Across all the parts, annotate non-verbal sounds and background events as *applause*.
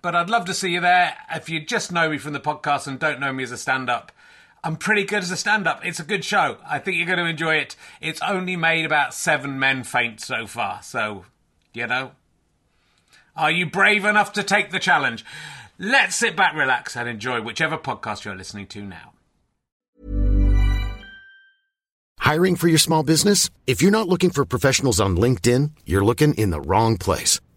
But I'd love to see you there. If you just know me from the podcast and don't know me as a stand up, I'm pretty good as a stand up. It's a good show. I think you're going to enjoy it. It's only made about seven men faint so far. So, you know, are you brave enough to take the challenge? Let's sit back, relax, and enjoy whichever podcast you're listening to now. Hiring for your small business? If you're not looking for professionals on LinkedIn, you're looking in the wrong place.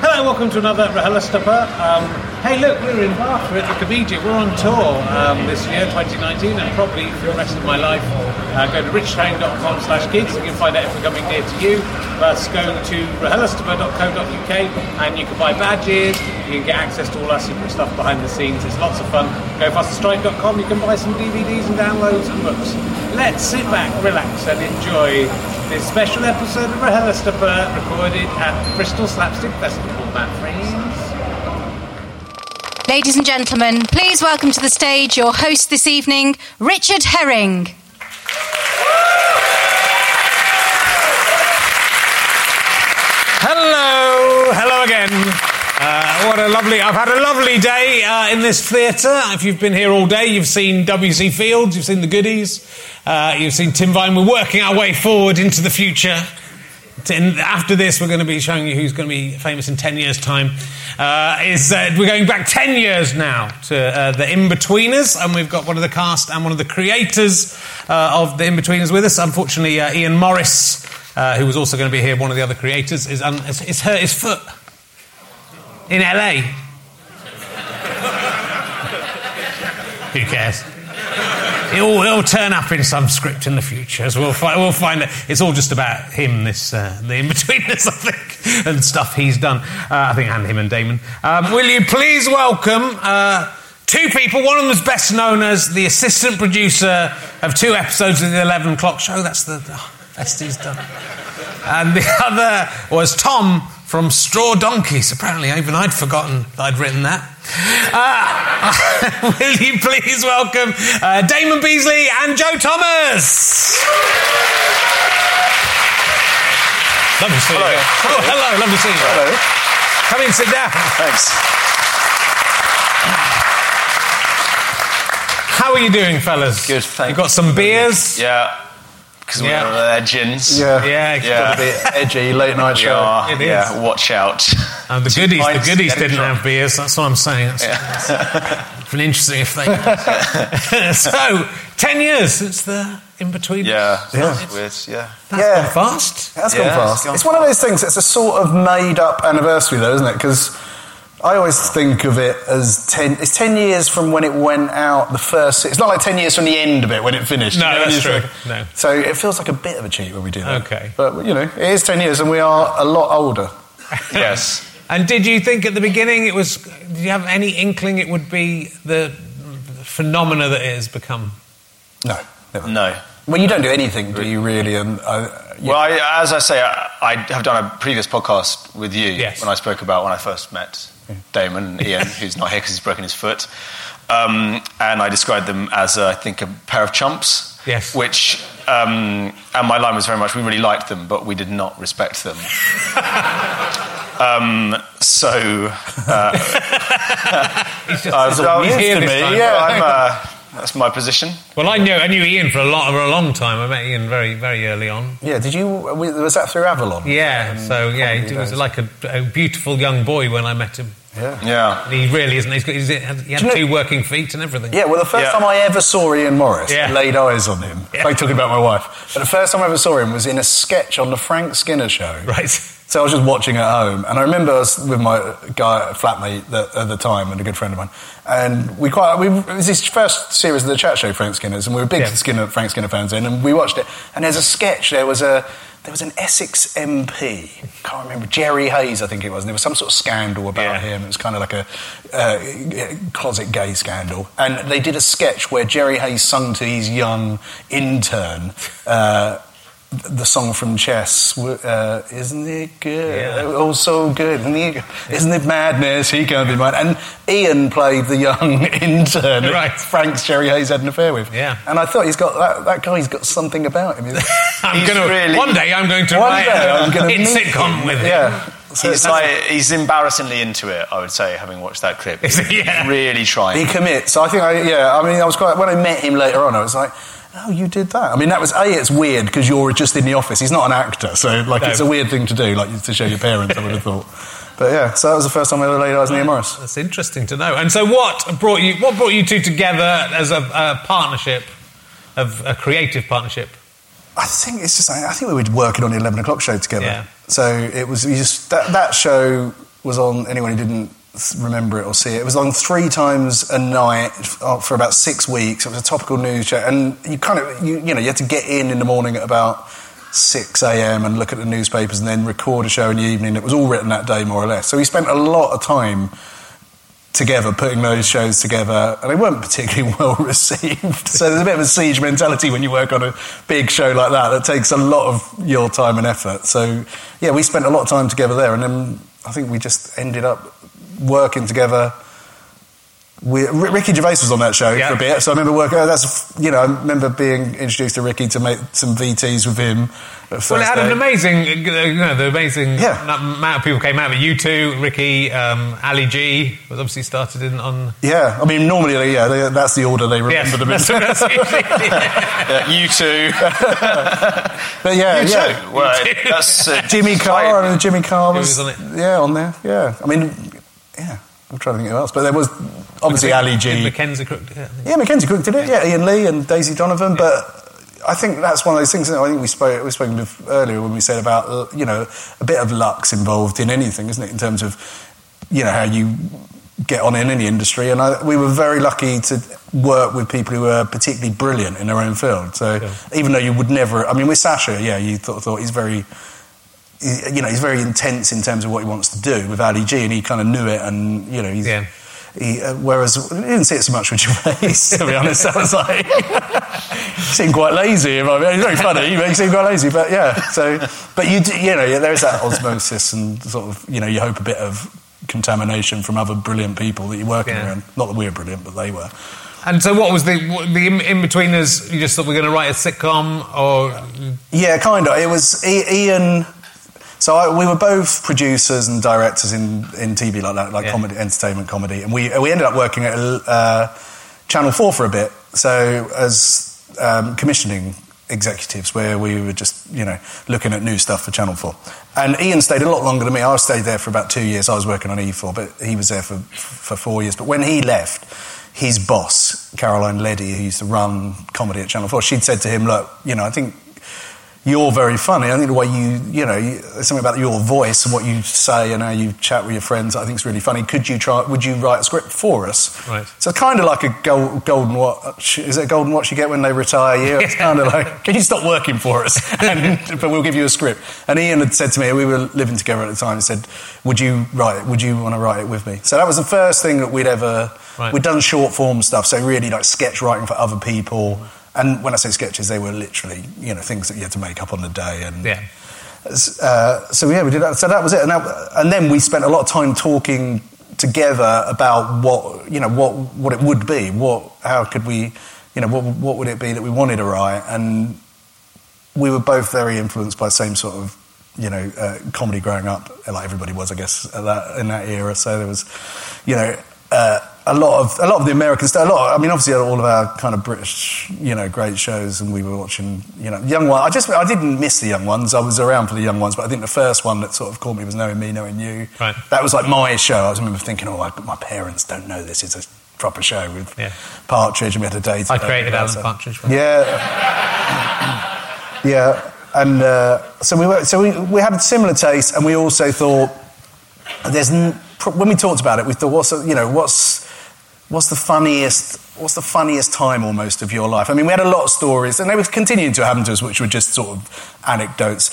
Hello, welcome to another RHLSTP. Um, hey, look, we're in Bath, we're at the Comedian. We're on tour um, this year, 2019, and probably for the rest of my life. Uh, go to richtrain.com slash gigs. You can find out if we're coming near to you. Plus, go to rhlstp.co.uk and you can buy badges. You can get access to all our secret stuff behind the scenes. It's lots of fun. Go fasterstripe.com. You can buy some DVDs and downloads and books. Let's sit back, relax, and enjoy this special episode of RHLSTP recorded at the Bristol Slapstick Festival. Ladies and gentlemen, please welcome to the stage your host this evening, Richard Herring. Hello, hello again. Uh, what a lovely, I've had a lovely day uh, in this theatre. If you've been here all day, you've seen W.C. Fields, you've seen the goodies, uh, you've seen Tim Vine. We're working our way forward into the future. In, after this, we're going to be showing you who's going to be famous in 10 years' time. Uh, is uh, We're going back 10 years now to uh, The Inbetweeners, and we've got one of the cast and one of the creators uh, of The Inbetweeners with us. Unfortunately, uh, Ian Morris, uh, who was also going to be here, one of the other creators, is, un- is, is hurt his foot in LA. *laughs* Who cares? It'll, it'll turn up in some script in the future, we'll, fi- we'll find that it's all just about him, this uh, the in betweeners, *laughs* I think, and stuff he's done. Uh, I think, and him and Damon. Um, will you please welcome uh, two people? One of them is best known as the assistant producer of two episodes of the 11 o'clock show. That's the oh, best he's done. And the *laughs* other was Tom from Straw Donkeys. Apparently, even I'd forgotten I'd written that. Uh, *laughs* will you please welcome uh, Damon Beasley and Joe Thomas? Lovely to see Hello. you. Oh, hello, lovely to see you. Hello. Come in, sit down. Thanks. How are you doing, fellas? Good, thank You got some beers? Yeah. Because Yeah. we're legends. Yeah, Yeah, It's yeah. got to be edgy late night show. are. It is. Yeah, watch out. And the Two goodies, the goodies didn't drunk. have beers. That's what I'm saying. That's, that's *laughs* an interesting thing. *laughs* so, ten years since the in between. Yeah, Yeah. that's weird. Yeah. that's Yeah. gone fast. That's Yeah, gone it's fast. gone It's one of those things. It's a sort of made-up anniversary, though, isn't it? Because I always think of it as ten. It's ten years from when it went out. The first. It's not like ten years from the end of it when it finished. No, you know, that's true. like- No. So it feels like a bit of a cheat when we do that. Okay. But you know, it is ten years, and we are a lot older. *laughs* Yes. And did you think at the beginning it was? Did you have any inkling it would be the phenomena that it has become? No, never. No. Well, you don't do anything, do you? Really? And uh, Well, I, as I say, I, I have done a previous podcast with you Yes. when I spoke about when I first met Damon Ian, who's not here because he's broken his foot, um, and I described them as uh, I think a pair of chumps. Yes. Which um, and my line was very much we really liked them, but we did not respect them. *laughs* um, so uh, *laughs* He's just, I was- I he's here to this me, time. yeah. I'm, uh, that's my position. Well, I knew I knew Ian for a lot for a long time. I met Ian very very early on. yeah. Did you? Was that through Avalon? Yeah, Um, so yeah, he was like a, a beautiful young boy when I met him. Yeah. Yeah. He really isn't. He's got, he's, he had Do you know- two working feet and everything. Yeah, well, the first Yeah. time I ever saw Ian Morris, Yeah. I laid eyes on him. Yeah. Like talking about my wife. But the first time I ever saw him was in a sketch on the Frank Skinner show. Right. So I was just watching at home, and I remember I was with my guy flatmate that, at the time, and a good friend of mine, and we quite we, it was his first series of the chat show, Frank Skinner's, and we were big Yeah. Skinner Frank Skinner fans then, and we watched it. And there's a sketch. There was a there was an Essex MP, can't remember Jerry Hayes, I think it was. And there was some sort of scandal about Yeah. him. It was kind of like a uh, closet gay scandal, and they did a sketch where Jerry Hayes sung to his young intern. Uh, the song from Chess, uh, isn't it good? Yeah. Oh, so good. Isn't, he, isn't it madness? He can't be mine. And Ian played the young *laughs* intern Right. Frank's Jerry Hayes had an affair with. Yeah. And I thought he's got that, that guy's got something about him. *laughs* I'm He's gonna, really- one day I'm going to One write day I'm *laughs* a gonna hit meet sitcom him. with him. Yeah. So He's like he's embarrassingly into it. I would say, having watched that clip, Is he? Yeah. really trying. He commits. I think, I, yeah, I mean, I was quite, when I met him later on, I was like, oh, you did that. I mean, that was, A, it's weird because you're just in the office. He's not an actor, so, like, No. it's a weird thing to do, like, to show your parents, I would have thought. But yeah, so that was the first time I ever laid eyes on Ian Morris. That's interesting to know. And so, what brought you? What brought you two together as a, a partnership, of a creative partnership? I think it's just, I think we were working on the 11 o'clock show together. Yeah. So it was, you just, that, that show was on, anyone who didn't remember it or see it, it was on three times a night for about six weeks. It was a topical news show. And you kind of, you, you know, you had to get in in the morning at about 6 a.m. and look at the newspapers and then record a show in the evening. It was all written that day, more or less. So we spent a lot of time together, putting those shows together, and they weren't particularly *laughs* well received. So there's a bit of a siege mentality when you work on a big show like that that takes a lot of your time and effort. So yeah, we spent a lot of time together there, and then I think we just ended up working together. We, Ricky Gervais was on that show Yeah. for a bit, so I remember working. oh, That's you know, I remember being introduced to Ricky to make some VTs with him. Well, it had an amazing, uh, you know, the amazing Yeah. amount of people came out. But you two, Ricky, um, Ali G was obviously started in on. Yeah, I mean, normally, yeah, they, that's the order they remember Yes, them in. *laughs* that's, that's *laughs* usually- Yeah, you two, *laughs* But yeah, you yeah. too. Well, that's uh, Jimmy Carr and Jimmy Carr was, was on yeah on there. Yeah, I mean, yeah. I'm trying to think of who else, but there was obviously Ali G. Mackenzie Crook. Yeah, I think. Yeah, Mackenzie Crook did it. Yeah, Iain Lee and Daisy Donovan. But I think that's one of those things. I think we spoke we spoke of earlier when we said about you know a bit of luck's involved in anything, isn't it? In terms of you know how you get on in any industry, and I, we were very lucky to work with people who were particularly brilliant in their own field. So even though you would never, I mean, with Sasha, yeah, you thought, thought he's very. You know, he's very intense in terms of what he wants to do with Ali G, and he kind of knew it, and you know, he's, Yeah. he, uh, whereas we didn't see it so much with Gervais, to be honest. *laughs* I was like, he seemed quite lazy. I mean, he's very funny, but he seemed quite lazy. But yeah, so but you do, you know there is that osmosis and sort of you know you hope a bit of contamination from other brilliant people that you're working Yeah. around. Not that we were brilliant, but they were. And so, what was the the in, in betweeners? You just thought we're going to write a sitcom, or Yeah, kind of. It was I- Ian. So I, we were both producers and directors in, in TV like that, like Yeah. comedy, entertainment comedy, and we we ended up working at uh, Channel Four for a bit. So as um, commissioning executives where we were just, you know, looking at new stuff for Channel 4. And Ian stayed a lot longer than me. I stayed there for about two years. I was working on E4, but he was there for, for four years. But when he left, his boss, Caroline Leddy, who used to run comedy at Channel 4, she'd said to him, look, you know, I think you're very funny. I think the way you, you know, you, something about your voice and what you say and how you chat with your friends. I think it's really funny. Could you try? Would you write a script for us? Right. So it's kind of like a gold, golden watch. Is it a golden watch you get when they retire you? It's kind of like, *laughs* can you stop working for us? *laughs* And, but we'll give you a script. And Ian had said to me, we were living together at the time. He said, "Would you write it? Would you want to write it with me?" So that was the first thing that we'd ever. Right. We'd done short form stuff, so really like sketch writing for other people. And when I say sketches, they were literally, you know, things that you had to make up on the day. And Yeah. uh, so yeah, we did that. So that was it. And, that, and then we spent a lot of time talking together about what, you know, what what it would be. What, how could we, you know, what what would it be that we wanted to write? And we were both very influenced by the same sort of, you know, uh, comedy growing up, like everybody was, I guess, at that, in that era. So there was, you know, uh, a lot of a lot of the American stuff. A lot. Of, I mean, obviously, all of our kind of British, you know, great shows, and we were watching, you know, young one. I just I didn't miss the young ones. I was around for the young ones, but I think the first one that sort of caught me was knowing me, knowing you. Right. That was like my show. I remember thinking, oh, I, my parents don't know this is a proper show with Yeah. Partridge, and we had a date. I created Alan so- Partridge. yeah, *coughs* yeah, and uh, so we were, so we, we had similar taste, and we also thought there's n- when we talked about it, we thought, what's you know, what's what's the funniest what's the funniest time almost of your life? I mean, we had a lot of stories, and they were continuing to happen to us, which were just sort of anecdotes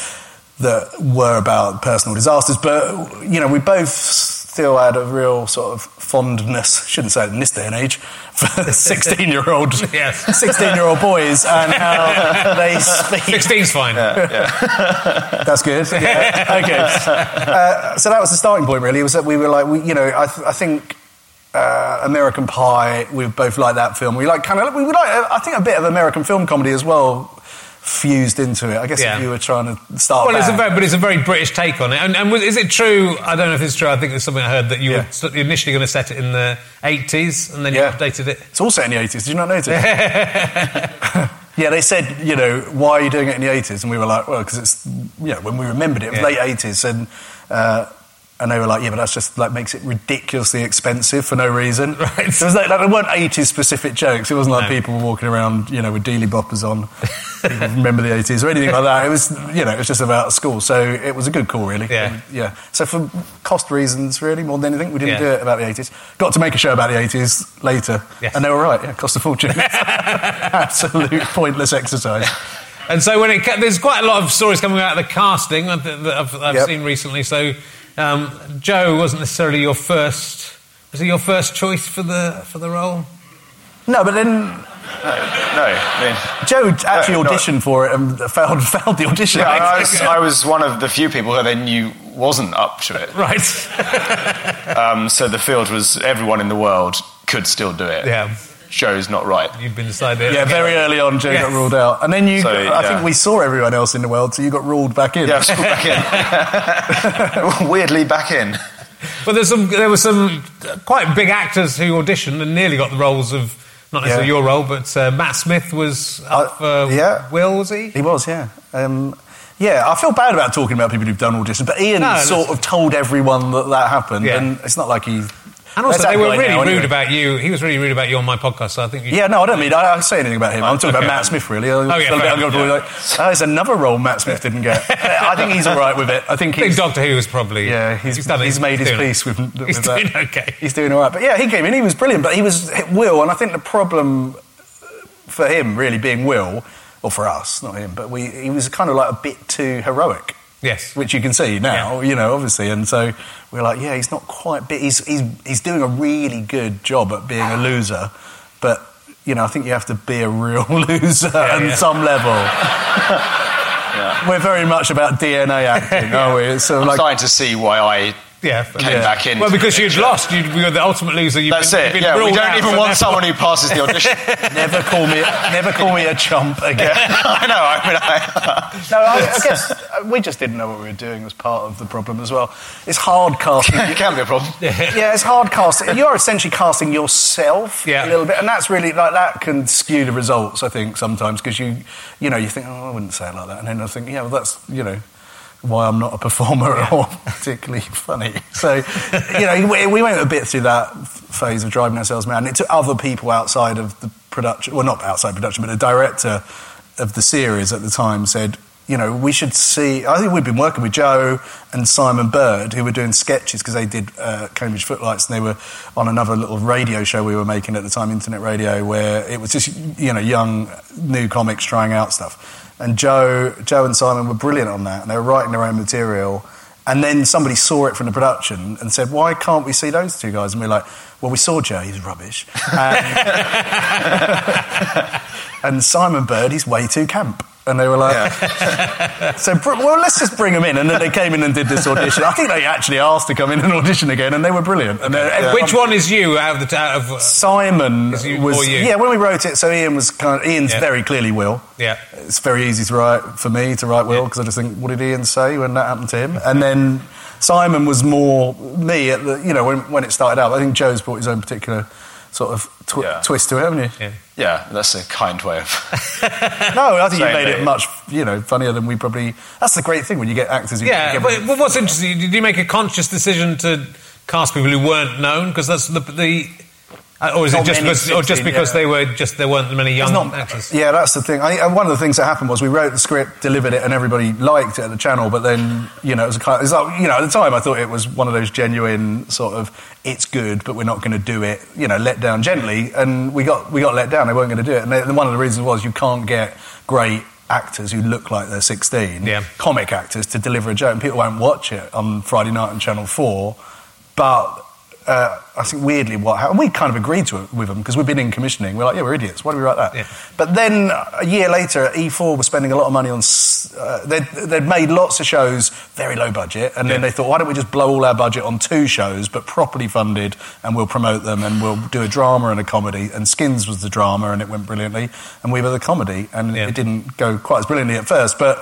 that were about personal disasters. But you know, we both still had a real sort of fondness. Shouldn't say it in this day and age for *laughs* sixteen-year-old, Yes. *laughs* sixteen-year-old boys and how *laughs* they speak. 16's fine. That's good. Yeah. okay. Uh, so that was the starting point, really. Was that we were like, we, you know, I, th- I think uh, American Pie. We both like that film. We like kind of, we would like, uh, I think, a bit of American film comedy as well, fused into it. I guess Yeah. if you were trying to start. Well, it's a very, but it's a very British take on it. And, and was- is it true? I don't know if it's true. I think it's something I heard that you Yeah. were initially going to set it in the 80s and then you Yeah. updated it. It's also in the 80s. Did you not notice? *laughs* yeah, they said, you know, why are you doing it in the 80s? And we were like, well, because it's, you know, when we remembered it, it was late 80s. And, uh, and they were like, yeah, but that's just like makes it ridiculously expensive for no reason. *laughs* Right. So it was like, like, there weren't 80s specific jokes. It wasn't like No. people were walking around, you know, with dealy boppers on. Remember the 80s or anything like that. It was, you know, it was just about school. So it was a good call, really. Yeah. And, yeah. So for cost reasons, really, more than anything, we didn't Yeah. do it about the 80s. Got to make a show about the 80s later. Yes. And they were right. Yeah, cost a fortune. *laughs* Absolute pointless exercise. And so when it there's quite a lot of stories coming out of the casting that that I've, I've Yep. seen recently. So um, Joe wasn't necessarily your first. Was he your first choice for the for the role? No, but then No, I mean, Joe actually No, no. auditioned for it and failed, *laughs* failed the audition. yeah, I, was, *laughs* I was one of the few people who they knew wasn't up to it. Right. Um, so the field was everyone in the world could still do it. yeah. Joe's not right. You've been decided. Yeah, very early on, Joe Yes. got ruled out, and then you. So, I yeah. think we saw everyone else in the world, so you got ruled back in. Yeah, I was back in. *laughs* Weirdly back in. But there's some, there were some quite big actors who auditioned and nearly got the roles of not necessarily Yeah. your role, but uh, Matt Smith was up Uh, yeah. Will, was he? He was, yeah. Um, yeah, I feel bad about talking about people who've done auditions, but Ian No, sort of told everyone that that happened, Yeah. and it's not like he. And also, That's they were really now, rude anyway. about you. He was really rude about you on my podcast, so I think you. Yeah, no, I don't mean I, I say anything about him. I'm talking Okay. about Matt Smith, really. I Oh, yeah, felt a bit fair like, oh, there's another role Matt Smith didn't get. *laughs* I think he's all right with it. I think I think Doctor Who was probably. yeah, he's, done it. he's made his peace with, with He's that. doing okay. He's doing all right. But yeah, he came in, he was brilliant, but he was Will, and I think the problem uh, for him really being Will, or for us, not him, but we, he was kind of like a bit too heroic. Yes. Which you can see now, Yeah. you know, obviously. And so we're like, yeah, he's not quite bit. He's, he's, he's doing a really good job at being a loser, but, you know, I think you have to be a real *laughs* loser on yeah. some level. *laughs* We're very much about DNA acting, aren't we? It's sort of I'm like, starting to see why I Yeah, came yeah. back in. Well, because you'd lost, you'd, you were the ultimate loser. You've That's been, it. been Yeah, we don't even want someone who passes the audition. *laughs* never call me, never call me a chump again. *laughs* I know. I mean, I, *laughs* No, I, I guess uh, we just didn't know what we were doing was part of the problem as well. It's hard casting. it can be a problem. yeah, it's hard casting. You're essentially casting yourself Yeah. a little bit, and that's really like that can skew the results. I think sometimes because you, you know, you think, oh, I wouldn't say it like that, and then I think, yeah, well, that's you know. Why I'm not a performer or *laughs* particularly funny. So, you know, we, we went a bit through that phase of driving ourselves mad. And it took other people outside of the production, well, not outside production, but the director of the series at the time said, you know, we should see. I think we'd been working with Joe and Simon Bird, who were doing sketches because they did uh, Cambridge Footlights, and they were on another little radio show we were making at the time, internet radio, where it was just you know young new comics trying out stuff. And Joe, Joe and Simon were brilliant on that, and they were writing their own material. And then somebody saw it from the production and said, "Why can't we see those two guys?" And we are like, "Well, we saw Joe; he's rubbish." *laughs* And, *laughs* and Simon Bird, he's way too camp. And they were like, *laughs* so, well, let's just bring them in. And then they came in and did this audition. I think they actually asked to come in and audition again, and they were brilliant. And they're- Which one is you out of the out of? uh, Simon Is you- was or you? yeah. When we wrote it, so Ian was kind of Ian's Yeah. very clearly Will. Yeah. It's very easy to write for me to write Will because I just think, what did Ian say when that happened to him? And then Simon was more me at the you know when when it started out. I think Joe's brought his own particular sort of twi- Yeah. twist to it, haven't you? Yeah. Yeah, that's a kind way of. *laughs* No, I think you made it thing. much you know funnier than we probably. That's the great thing when you get actors. Who Yeah, give but, them- what's interesting? Did you make a conscious decision to cast people who weren't known? Because that's the, the uh, or is it just because, or just because yeah. they were just there weren't many young not- actors? Yeah, that's the thing. I, and one of the things that happened was we wrote the script, delivered it, and everybody liked it at the channel. But then, you know, it was a kind of, like, you know, at the time I thought it was one of those genuine sort of, it's good, but we're not going to do it. You know, let down gently, and we got we got let down. They weren't going to do it, and, they, and one of the reasons was you can't get great actors who look like they're 16, Yeah. comic actors, to deliver a joke, and people won't watch it on Friday night on Channel Four. But uh, I think weirdly what happened, we kind of agreed to it with them because we've been in commissioning. We're like, yeah, we're idiots. Why do we write that? Yeah. But then a year later, E4 was spending a lot of money on. Uh, they'd, they'd made lots of shows, very low budget, and then they thought, why don't we just blow all our budget on two shows, but properly funded, and we'll promote them, and we'll do a drama and a comedy. And Skins was the drama, and it went brilliantly, and we were the comedy, and Yeah. it didn't go quite as brilliantly at first, but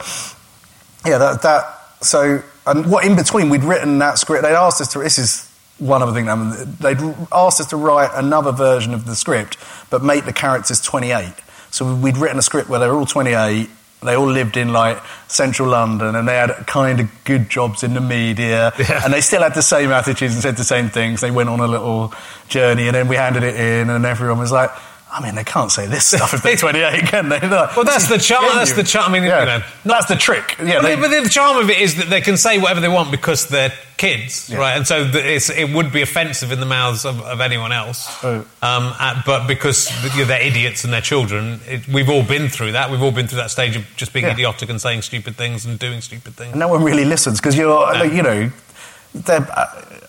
yeah, that, that so and what in between we'd written that script. They'd asked us to. This is one other thing. They'd asked us to write another version of the script, but make the characters 28. So we'd written a script where they were all 28. They all lived in like central London, and they had kind of good jobs in the media, and they still had the same attitudes and said the same things. They went on a little journey, and then we handed it in, and everyone was like. I mean, they can't say this stuff if they're *laughs* 28, can they? Like, Well, that's the charm. That's the charm. I mean, Yeah. you know, that's the trick. Yeah, But, they- the, but the charm of it is that they can say whatever they want because they're kids, Yeah. right? And so it's, it would be offensive in the mouths of, of anyone else. Oh. Um, uh, but because you know, they're idiots and they're children, it, we've all been through that. We've all been through that stage of just being Yeah. idiotic and saying stupid things and doing stupid things. And no one really listens because you're, like, you know, they're. Uh,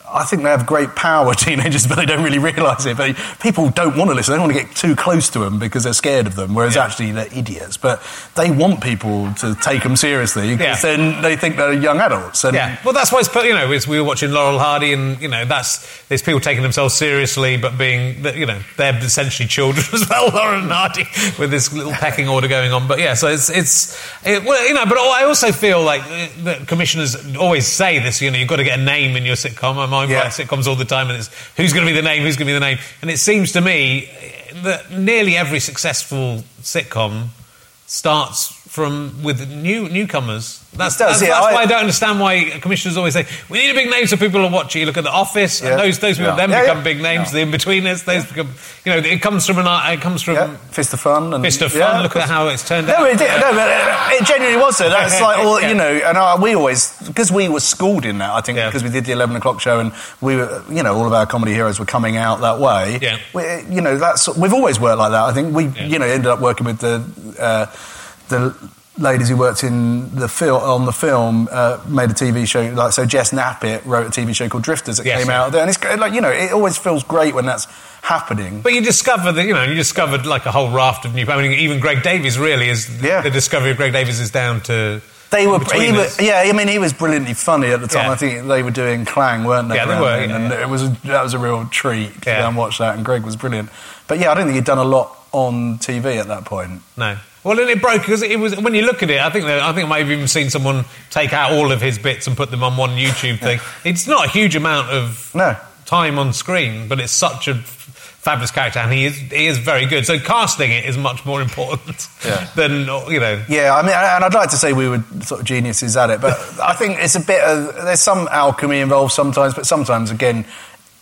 I think they have great power, *laughs* teenagers, but they don't really realise it. But people don't want to listen. They don't want to get too close to them because they're scared of them. Whereas Yeah. actually they're idiots. But they want people to take them seriously because Yeah. then they think they're young adults. And Yeah, well, that's why it's you know we were watching Laurel Hardy, and you know that's there's people taking themselves seriously, but being you know they're essentially children *laughs* as well, Laurel and Hardy, with this little pecking order going on. But yeah, so it's it's it, well, you know, but I also feel like uh, that commissioners always say this. You know, you've got to get a name in your sitcom. I'm I Yeah. sitcoms all the time, and it's who's going to be the name, who's going to be the name, and it seems to me that nearly every successful sitcom starts from with new newcomers. That's, does, that's, yeah, that's I- why I don't understand why commissioners always say we need a big name so people will watch it. You look at The Office, Yeah. and those those people Yeah. then become big names. The in betweeners, those become you know it comes from an art- it comes from fist of fun. And, Fist of Fun. yeah, look at how it's turned No, out. it, did, no, but it, it genuinely was though. That's *laughs* like all you know, and uh, we always because we were schooled in that. I think because we did the eleven o'clock show, and we were, you know, all of our comedy heroes were coming out that way. Yeah. we, you know, that's we've always worked like that. I think we, you know, ended up working with the uh, the ladies who worked in the film on the film uh, made a TV show. Like so, Jess Knappett wrote a TV show called Drifters that Yes, came out there, and it's like you know, it always feels great when that's happening. But you discover that you know you discovered like a whole raft of new. I mean, even Greg Davies really is Yeah. the discovery of Greg Davies is down to They were, was, yeah. I mean, he was brilliantly funny at the time. Yeah. I think they were doing Klang, weren't they? Yeah, they were, yeah, and yeah. it was a, that was a real treat to go and watch that. And Greg was brilliant. But yeah, I don't think he'd done a lot on TV at that point. No. Well, and it broke because it was when you look at it. I think that, I think I might have even seen someone take out all of his bits and put them on one YouTube thing. It's not a huge amount of No. time on screen, but it's such a fabulous character, and he is he is very good. So casting it is much more important Yeah. *laughs* than you know. Yeah, I mean, and I'd like to say we were sort of geniuses at it, but I think it's a bit of there's some alchemy involved sometimes, but sometimes again,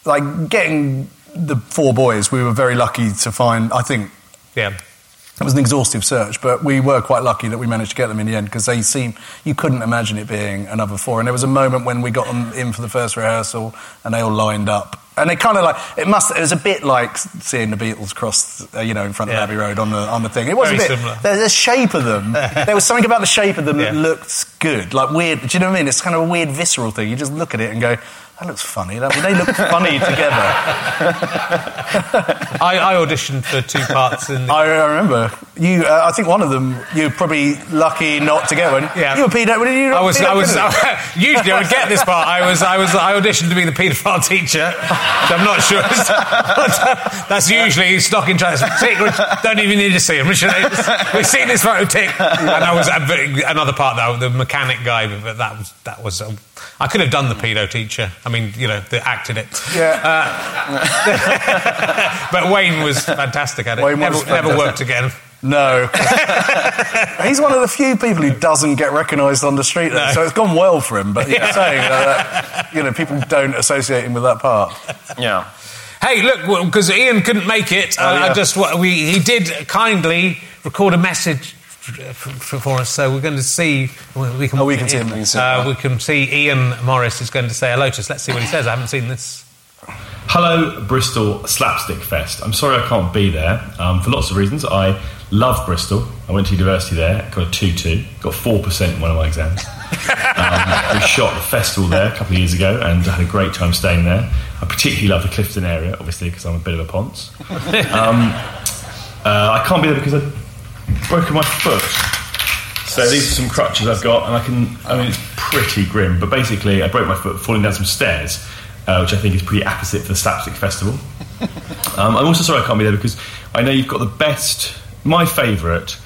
like getting the four boys, we were very lucky to find. I think Yeah. it was an exhaustive search, but we were quite lucky that we managed to get them in the end because they seem you couldn't imagine it being another four. And there was a moment when we got them in for the first rehearsal, and they all lined up. And it kind of like it must. It was a bit like seeing the Beatles cross, uh, you know, in front of Yeah. Abbey Road on the on the thing. It was Very a bit. similar. The, the shape of them. *laughs* there was something about the shape of them that Yeah. looked good, like weird. Do you know what I mean? It's kind of a weird visceral thing. You just look at it and go, "That looks funny." That, they look funny *laughs* together. I, I auditioned for two parts in. The, I, I remember you. Uh, I think one of them you were probably lucky not to get one. Yeah. you were pedo. Were you I was, I was, paedophile? *laughs* usually I would get this part. I was, I was, I auditioned to be the paedophile teacher. I'm not sure. *laughs* That's usually stock in. Tick, don't even need to see him. Richard, we've seen this photo, tick. And I was another part though, the mechanic guy. But that was, that was. Um, I could have done the pedo teacher. I mean, you know, that acted it. yeah. *laughs* But Wayne was fantastic at it. Wayne was never, never worked again. no. *laughs* He's one of the few people who doesn't get recognised on the street, No. so it's gone well for him. But you're saying that, you know people don't associate him with that part. Yeah. Hey, look, because Ian couldn't make it, uh, Oh, yeah. I just we he did kindly record a message f- f- for us, so we're going to see. We can, Oh, we can see him. We can see. Uh, we can see Ian Morris is going to say hello to us. Let's see what he says. I haven't seen this. Hello, Bristol Slapstick Fest. I'm sorry I can't be there um, for lots of reasons. I love Bristol. I went to university there, got a 2 2, got 4% in one of my exams. *laughs* um, we shot the festival there a couple of years ago and had a great time staying there. I particularly love the Clifton area, obviously, because I'm a bit of a ponce. Um, uh, I can't be there because I've broken my foot. So these are some crutches I've got, and I can. I mean, it's pretty grim, but basically, I broke my foot falling down some stairs, uh, which I think is pretty apposite for the Slapstick Festival. *laughs* Um, I'm also sorry I can't be there because I know you've got the best, my favourite,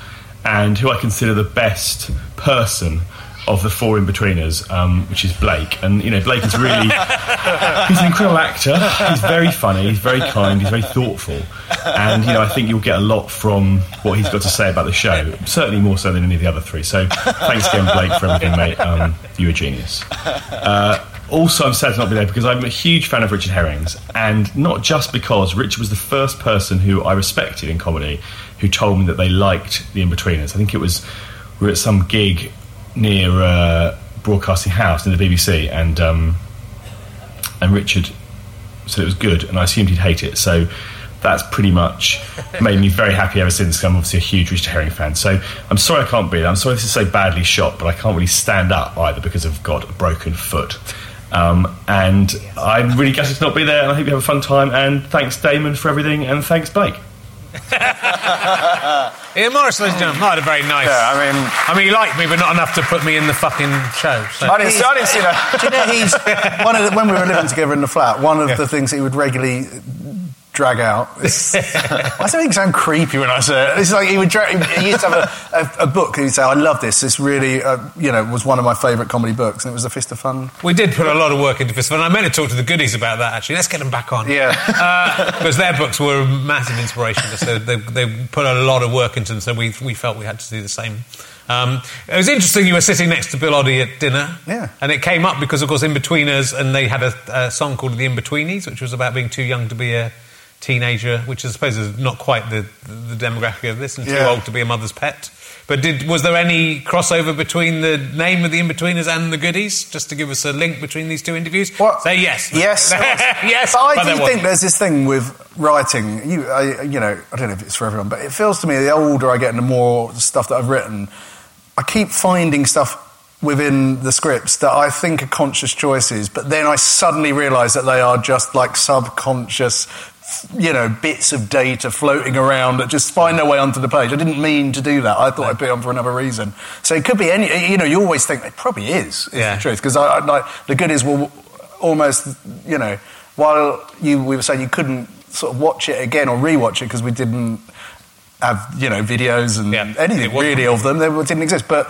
and who I consider the best person of the four in betweeners, um, which is Blake. And you know, Blake is really *laughs* he's an incredible actor. He's very funny. He's very kind. He's very thoughtful. And you know, I think you'll get a lot from what he's got to say about the show. Certainly more so than any of the other three. So thanks again, Blake, for everything, mate. Um, you're a genius. Uh, also, I'm sad to not be there because I'm a huge fan of Richard Herring's, and not just because Richard was the first person who I respected in comedy who told me that they liked The Inbetweeners. I think it was we were at some gig near uh, Broadcasting House in the BBC, and um, and Richard said it was good, and I assumed he'd hate it. So that's pretty much *laughs* made me very happy ever since. I'm obviously a huge Richard Herring fan. So I'm sorry I can't be there. I'm sorry this is so badly shot, but I can't really stand up either because I've got a broken foot. Um, and I'm really gutted to not be there, and I hope you have a fun time. And thanks, Damon, for everything, and thanks, Blake. *laughs* Ian Morris, ladies and gentlemen, not a very nice. Yeah, I mean, I mean, he liked me, but not enough to put me in the fucking show. So. I didn't, see, I didn't see that. Do you know he's one of the, when we were living together in the flat? One of Yeah. the things he would regularly drag out. *laughs* Why does everything sound creepy when I say it? It's like he would drag. He used to have a, a, a book. and He'd say, "I love this. This really, uh, you know, was one of my favourite comedy books, and it was A Fist of Fun." We did put a lot of work into this, and I meant to talk to the goodies about that. Actually, let's get them back on. Yeah. uh, because their books were a massive inspiration. So they, they put a lot of work into them. So we we felt we had to do the same. Um, it was interesting. You were sitting next to Bill Oddie at dinner, Yeah. and it came up because, of course, in betweeners, and they had a, a song called "The In Betweenies," which was about being too young to be a teenager, which I suppose is not quite the, the demographic of this, and too Yeah. old to be a mother's pet. But did, was there any crossover between the name of the in-betweeners and the goodies? Just to give us a link between these two interviews? What? Say yes. Yes. *laughs* yes. But I but do wasn't. think there's this thing with writing. You, I, you know, I don't know if it's for everyone, but it feels to me the older I get and the more stuff that I've written, I keep finding stuff within the scripts that I think are conscious choices, but then I suddenly realise that they are just like subconscious you know, bits of data floating around that just find their way onto the page. I didn't mean to do that. I thought I'd put it on for another reason. So it could be any. You know, you always think it probably is. is Yeah. the truth because I, I like the goodies will almost you know while you we were saying you couldn't sort of watch it again or rewatch it because we didn't have you know videos and Yeah, anything really of them they didn't exist but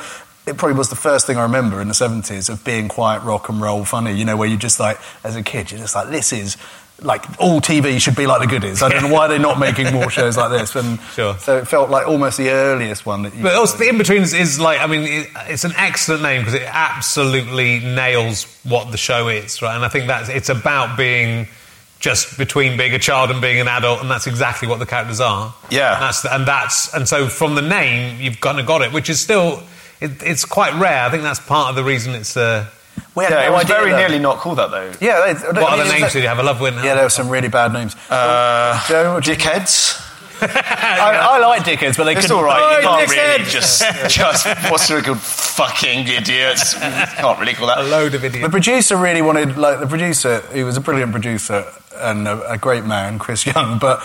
it probably was the first thing I remember in the 70s of being quite rock and roll funny you know where you just like as a kid you're just like this is like all TV should be like the goodies I don't know why they're not making more shows like this and Sure. so it felt like almost the earliest one that you But also, the in between is, is like, I mean, it, it's an excellent name because it absolutely nails what the show is, right? And I think that's it's about being just between being a child and being an adult, and that's exactly what the characters are. Yeah. and that's and that's and so from the name you've kind of got it, which is still it, it's quite rare. I think that's part of the reason it's. Uh, we had Yeah, no it was idea very that- nearly not called that though. yeah they, what other names did you have? A love win. yeah there were some really bad names Uh, Joe, what Dickheads. *laughs* I, I like dickheads, but they It's couldn't. all right. You Oh, can't really dickhead. just, just what's it called? Fucking idiots. You can't really call that a load of idiots. The producer really wanted, like, the producer, he was a brilliant producer and a, a great man, Chris Young, but.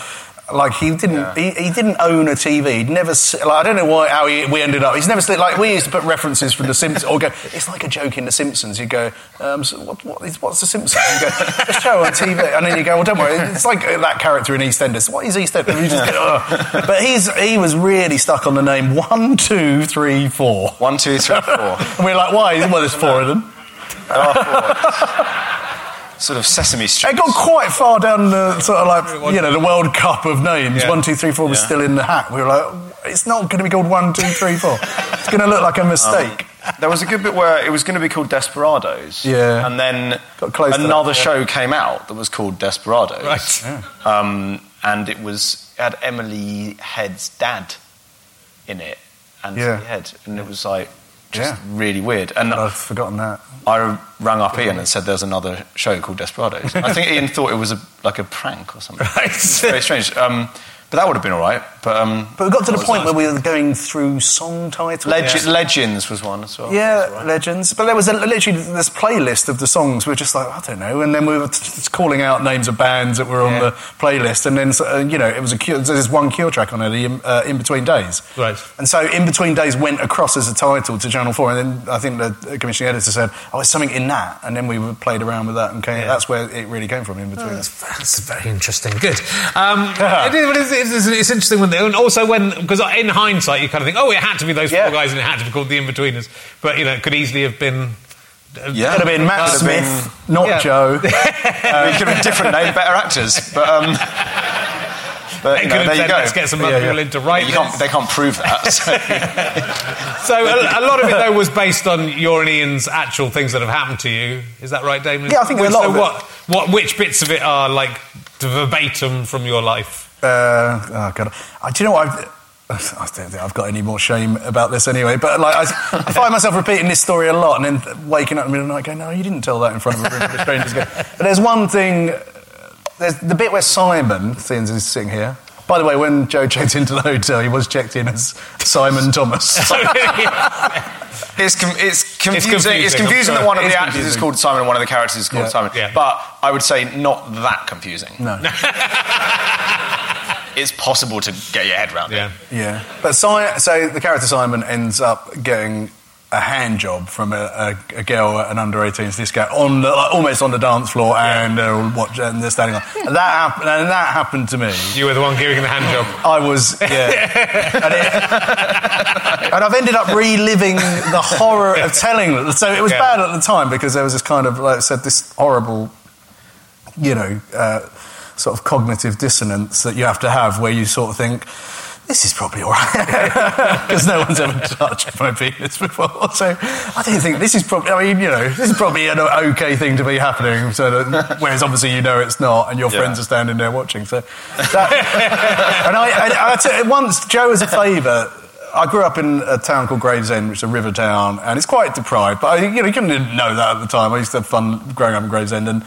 Like he didn't, he, he didn't own a TV. He'd never, like, I don't know why how he, we ended up. He's never like we used to put references from The Simpsons or go. It's like a joke in The Simpsons. You go, um, so what, what is, what's The Simpsons? You go, a show on TV, and then you go, well, don't worry. It's like that character in EastEnders. What is EastEnders? You just go. But he's he was really stuck on the name one, two, three, four. One, two, three, four. And *laughs* we're like, why? Well, there's four of them. Sort of Sesame Street. It got quite far down the sort of like you know the World Cup of names. Yeah. One, two, three, four was Yeah. still in the hat. We were like, it's not going to be called one, two, three, four. It's going to look like a mistake. There was a good bit where it was going to be called Desperados. Yeah. And then Got close that, another yeah. show came out that was called Desperados. Right. Um, and it was it had Emily Head's dad in it. Anthony Yeah. Head. And it was like just Yeah. really weird. And I've forgotten that. I rang up Ian and said there's another show called Desperados. *laughs* I think Ian thought it was a, like a prank or something. Right. It's very strange. Um, but that would have been all right. But, um, But we got to the point nice. where we were going through song titles. Leg- Legends was one as well. Yeah, legends. But there was a, literally this playlist of the songs. We were just like, I don't know. And then we were just calling out names of bands that were on Yeah. the playlist. And then, uh, you know, it was a cure, there's one Cure track on it, the, um, uh, In Between Days. Right. And so In Between Days went across as a title to Channel 4. And then I think the commissioning editor said, oh, there's something in that. And then we played around with that. And came, Yeah. that's where it really came from, In Between. That's very interesting. Good. Um, *laughs* it is- it is- it's, it's interesting when, and also when, because in hindsight you kind of think, oh, it had to be those Yeah. four guys and it had to be called the In-Betweeners. But, you know, it could easily have been... uh, Yeah. Could have been Matt Could have Smith, not Yeah. Joe. *laughs* it could have been different name, better actors. But, um, *laughs* but They you know, have there you go. let's get some Yeah, other yeah. people in to write You can't, they can't prove that. so- *laughs* So a, a lot of it, though, was based on your and Ian's actual things that have happened to you. Is that right, Damon? Yeah, I think a Which- lot so of it- what, what, which bits of it are, like, verbatim from your life? Uh, oh god, I, do you know what? I've, *laughs* I don't think I've got any more shame about this anyway. But like, I, I find *laughs* myself repeating this story a lot, and then waking up in the middle of the night, going, "No, you didn't tell that in front of a room of strangers." Going, *laughs* But there's one thing. uh, There's the bit where Simon, seeing as he's sitting here. By the way, when Joe checked into the hotel, he was checked in as Simon Thomas. It's, com- it's confusing. It's confusing, confusing, that one of the is actors is called Simon and one of the characters is called Yeah. Simon. Yeah. But I would say not that confusing. no. It's possible to get your head around Yeah. it. Yeah, but si- so the character Simon ends up getting a hand job from a, a, a girl at an under 18s disco on the, like, almost on the dance floor, and they're all watch, and they're standing on. And that happened, and that happened to me. You were the one giving the hand job. I was, yeah, *laughs* and, it- and I've ended up reliving the horror of telling them. So it was Yeah. bad at the time because there was this kind of, like I said, this horrible, you know, uh, sort of cognitive dissonance that you have to have where you sort of think, this is probably all right. *laughs* Because no one's ever touched my penis before. So I don't think this is probably, I mean, you know, this is probably an okay thing to be happening. So that, whereas obviously you know it's not and your Yeah. friends are standing there watching. So that, *laughs* and I, I tell you, once, Joe, as a favour, I grew up in a town called Gravesend, which is a river town, and it's quite deprived. But I, you know, you couldn't know that at the time. I used to have fun growing up in Gravesend, and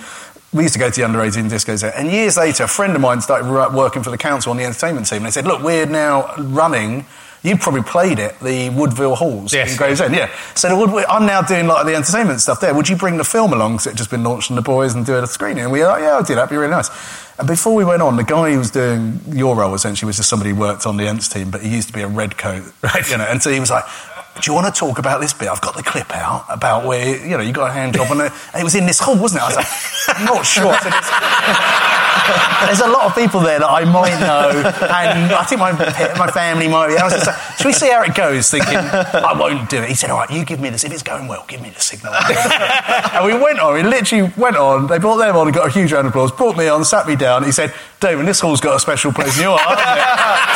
we used to go to the under 18 discos there. And years later, a friend of mine started working for the council on the entertainment team, and they said, "Look, we're now running." You probably played it, the Woodville Halls Yes. in Gravesend, yeah. So I'm now doing like the entertainment stuff there. Would you bring the film along? Because it's just been launched in the boys and do it a screening. And we were like, yeah, I'll do that. It'd be really nice. And before we went on, the guy who was doing your role essentially was just somebody who worked on the Ents team, but he used to be a red coat, Right. You know, and so he was like. Do you want to talk about this bit? I've got the clip out about where you know you got a hand job, and it, it was in this hall, wasn't it? I was like, I'm not sure. *laughs* There's a lot of people there that I might know, and I think my my family might. Be. I was just like, should we see how it goes? Thinking I won't do it. He said, "All right, you give me this. If it's going well, give me the signal." and we went on. We literally went on. They brought them on and got a huge round of applause. Brought me on, sat me down. He said, David, this hall's got a special place in your heart.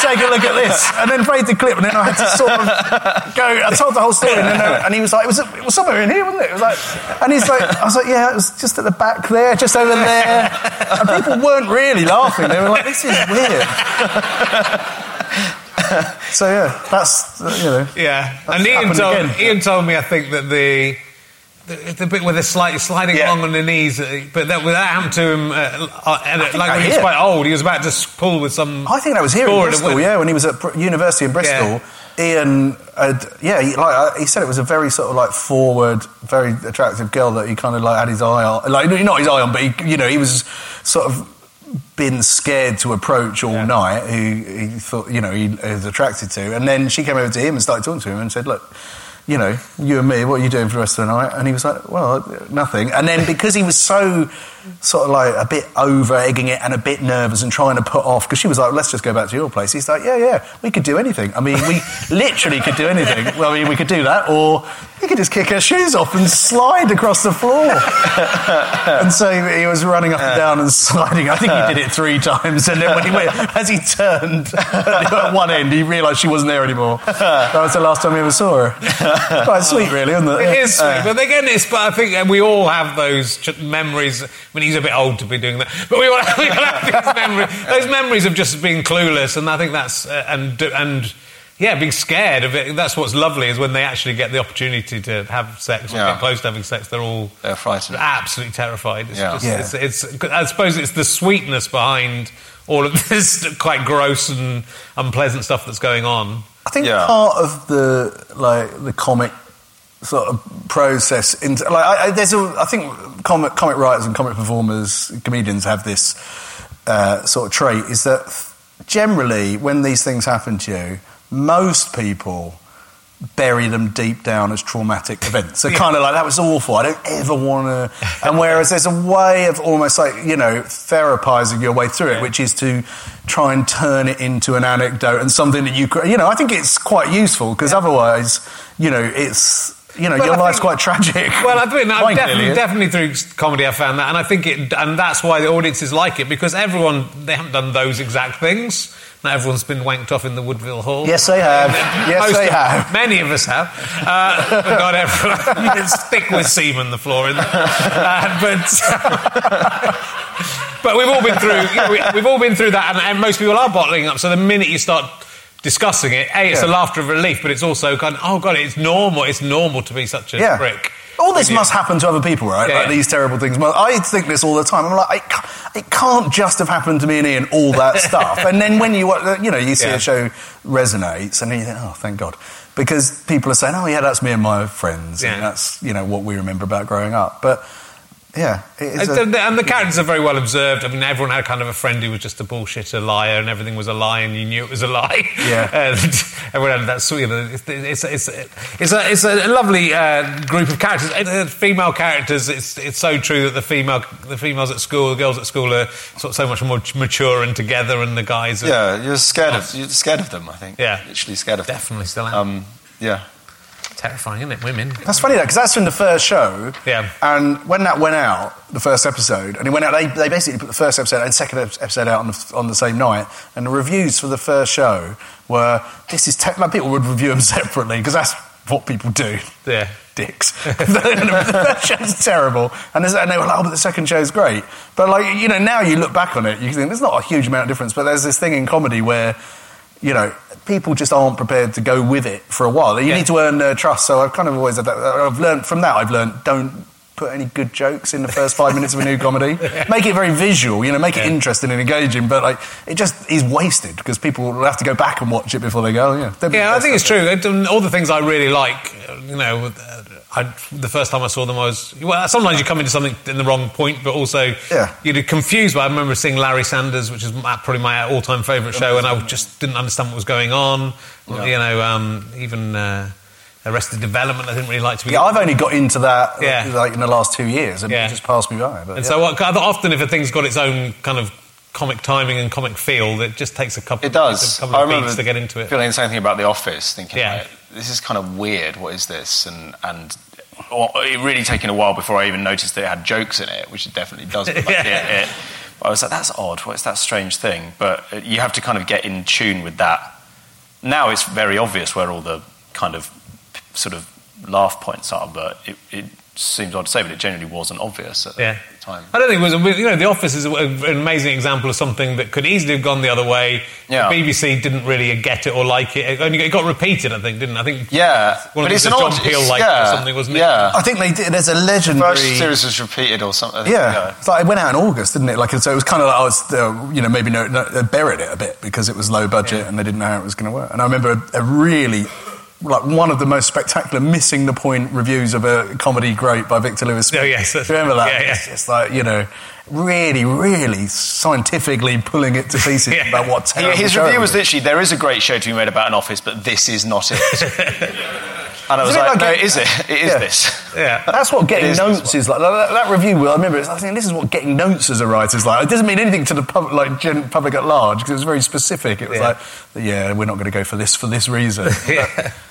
Take a look at this." And then played the clip, and then I had to sort of go. I told the whole story, and, then, and he was like, it was, "It was somewhere in here, wasn't it?" It was like, and he's like, "I was like, yeah, it was just at the back there, just over there." And people weren't really laughing. They were like, "This is weird." so yeah, that's you know. Yeah, That's and Ian happened told, again. Ian told me I think that the the, the bit where they're slightly sliding Yeah. along on the knees, uh, but that, that happened to him, uh, uh, and think like I when he was quite old, he was about to s- pull with some. I think that was here in score and Bristol, went- yeah, when he was at university in Bristol. Yeah. Iain, had, yeah, he, like uh, he said, it was a very sort of like forward, very attractive girl that he kind of like had his eye on, like not his eye on, but he, you know, he was sort of been scared to approach all night. Who he thought, you know, he was attracted to, and then she came over to him and started talking to him and said, "Look." You know, you and me, what are you doing for the rest of the night? And he was like, well, nothing. And then because he was so sort of like a bit over egging it and a bit nervous and trying to put off, because she was like, let's just go back to your place. He's like, yeah, yeah, we could do anything. I mean, we *laughs* literally could do anything. Well, I mean, we could do that, or we could just kick her shoes off and slide across the floor. *laughs* and so he, he was running up and down and sliding. I think he did it three times. And then when he went, as he turned *laughs* at one end, he realised she wasn't there anymore. That was the last time he ever saw her. *laughs* Quite sweet, really, isn't it? It is sweet, but again, it's. But I think uh, we all have those ch- memories. I mean, he's a bit old to be doing that, but we all, *laughs* we all have these memories. Those memories of just being clueless, and I think that's uh, and and yeah, being scared of it. That's what's lovely is when they actually get the opportunity to have sex or Yeah. get close to having sex. They're all They're frightened. absolutely terrified. It's Yeah. just, Yeah. It's, it's, I suppose it's the sweetness behind all of *laughs* this quite gross and unpleasant stuff that's going on. I think Yeah. part of the like the comic sort of process into like I, I, there's a I think comic comic writers and comic performers comedians have this uh, sort of trait is that generally when these things happen to you most people bury them deep down as traumatic *laughs* events. So kind of like that was awful. I don't ever want to. *laughs* And whereas there's a way of almost like you know therapizing your way through it, which is to try and turn it into an anecdote and something that you could- you know. I think it's quite useful because otherwise, you know, it's. You know, Well, your I life's think- quite tragic. Well, I think no, definitely, definitely through comedy, I found that, and I think it, and that's why the audiences like it because everyone they haven't done those exact things. Not everyone's been wanked off in the Woodville Hall. Yes, they have. Yes, Most they have. Many of us have. Uh, but not everyone. *laughs* it's thick with semen the floor in there. Uh, but. *laughs* But we've all been through. You know, we, we've all been through that, and, and most people are bottling up. So the minute you start discussing it, a, it's a laughter of relief, but it's also kind of, oh god, it's normal. It's normal to be such a yeah. prick. All this Yeah. must happen to other people, right? Yeah, like yeah. these terrible things. Well, I think this all the time. I'm like, it ca- it can't just have happened to me and Iain, all that *laughs* stuff. and then when you, you know, you see a show resonates, and then you think, oh, thank God, because people are saying, oh, yeah, that's me and my friends, and that's you know what we remember about growing up. But yeah, And a- the, and the characters are very well observed. I mean, everyone had kind of a friend who was just a bullshitter liar, and everything was a lie, and you knew it was a lie. Yeah. and *laughs* *laughs* everyone had that sweet. It's, it's, it's, it's, a, it's a lovely uh, group of characters. Uh, female characters. It's it's so true that the female the females at school, the girls at school are sort of so much more mature and together, and the guys. Are, Yeah, you're scared of you're scared of them. I think. Yeah. literally scared of them. Definitely still am. Um, yeah. Terrifying, isn't it? Women. That's funny though, because that's from the first show. Yeah. And when that went out, the first episode, and it went out, they, they basically put the first episode and second episode out on the, on the same night. And the reviews for the first show were this is te- like people would review them *laughs* separately because that's what people do. Yeah. Dicks. *laughs* the first show's terrible, and, there's- and they were like, "Oh, but the second show's great." But like, you know, now you look back on it, you can think there's not a huge amount of difference. But there's this thing in comedy where, you know, people just aren't prepared to go with it for a while. You Yeah. need to earn their trust. So I've kind of always had that. I've learned from that. I've learned don't put any good jokes in the first five minutes of a new comedy. *laughs* Make it very visual. You know, make it interesting and engaging. But like, it just is wasted because people will have to go back and watch it before they go. Oh, yeah, Yeah, I think it's it. true. All the things I really like, uh, you know, uh, I, the first time I saw them, I was well. Sometimes you come into something in the wrong point, but also Yeah. you're confused. By I remember seeing Larry Sanders, which is probably my all-time favourite show, and I just didn't understand what was going on. You know, um, even uh, Arrested Development, I didn't really like to be. Yeah, I've only got into that Yeah. like in the last two years, and Yeah. it just passed me by. But and yeah. so what, often, if a thing's got its own kind of comic timing and comic feel, it just takes a couple. It does. A couple I of remember to get into it. feeling the same thing about The Office, thinking, Yeah. like, this is kind of weird. What is this? And and it really taken a while before I even noticed that it had jokes in it, which it definitely does. But, like, Yeah. *laughs* it, it, I was like, that's odd. What's that strange thing? But uh, you have to kind of get in tune with that. Now it's very obvious where all the kind of sort of laugh points are, but it, it seems odd to say, but it genuinely wasn't obvious at Yeah. the time. I don't think it was. You know, The Office is an amazing example of something that could easily have gone the other way. Yeah. The BBC didn't really get it or like it. It only it got repeated, I think, didn't it? I think. Yeah, One but the it's an that odd. Peel it's- liked yeah, or something, wasn't it? Yeah. I think they did. There's a legendary. First series was repeated or something. Yeah, it's like it went out in August, didn't it? Like so, it was kind of like I was, uh, you know, maybe no, no, they buried it a bit because it was low budget and they didn't know how it was going to work. And I remember a, a really, like one of the most spectacular missing the point reviews of a comedy great by Victor Lewis. Oh, Smith. Oh, yes. Do remember that? Yeah, yeah. It's just like you know, really, really scientifically pulling it to pieces *laughs* Yeah. about what He- terrible His show review was literally, there is a great show to be made about an office, but this is not it. *laughs* and I was like, like no, a- it is it. It is Yeah. this. Yeah. That's what getting It is notes is like. That, that review, I remember, I think this is what getting notes as a writer is like. It doesn't mean anything to the pub, like gen, public at large because it was very specific. It was Yeah. like, yeah, we're not going to go for this for this reason. *laughs*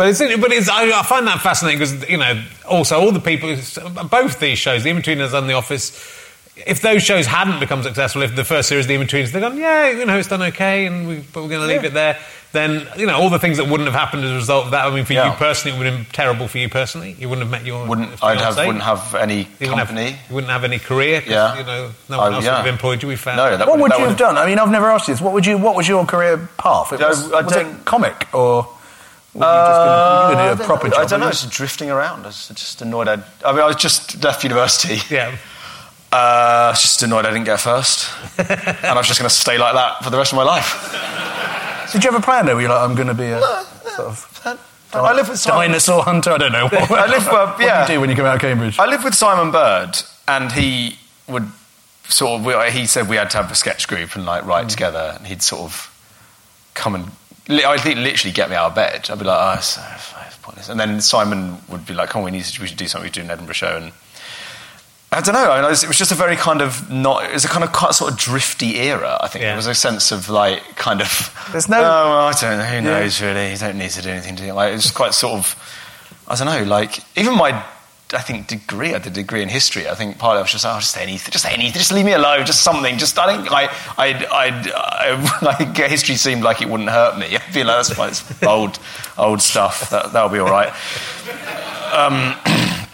But it's, but it's, I, I find that fascinating because, you know, also all the people, both these shows, The Inbetweeners and The Office, if those shows hadn't become successful, if the first series, The Inbetweeners, they've gone, yeah, you know, it's done okay, and we, but we're going to leave it there, then, you know, all the things that wouldn't have happened as a result of that, I mean, for Yeah. you personally, it would have been terrible for you personally. You wouldn't have met your Wouldn't I'd have, wouldn't have any You wouldn't have- company. you wouldn't have any career 'cause, Yeah. you know, no one Oh, else yeah. would have employed you, we found. No, that What would that you have done? I mean, I've never asked you this. What would you? What was your career path? It was, I was it comic or? Just gonna, do a proper I job? don't know. were Just drifting around. I was just annoyed. I'd, I mean, I was just left university. Yeah. Uh, I was just annoyed I didn't get first, and I was just going to stay like that for the rest of my life. Did you have a plan though? Were you like, I'm going to be a sort of I live with Simon. dinosaur hunter? I don't know. What, *laughs* I live. Uh, what yeah. do you do when you come out of Cambridge? I live with Simon Bird, and he would sort of. He said we had to have a sketch group and like Mm. write together, and he'd sort of come and. Li- I think literally get me out of bed. I'd be like, oh, it's, it's pointless. And then Simon would be like, come on, we need to, we should do something. We should do an Edinburgh show, and I don't know. I mean, it was, it was just a very kind of not. It was a kind of quite sort of drifty era. I think Yeah. there was a sense of like kind of. There's no- Oh, well, I don't know. Who knows really? You don't need to do anything. To like, it was quite sort of. I don't know. Like even my. I think degree. I did a degree in history. I think partly I was just, oh, just anything, just anything, just leave me alone, just something. Just I think I, I, I, I like history seemed like it wouldn't hurt me. I'd be like, that's fine, it's old, old stuff. That that'll be all right. Um, *clears throat*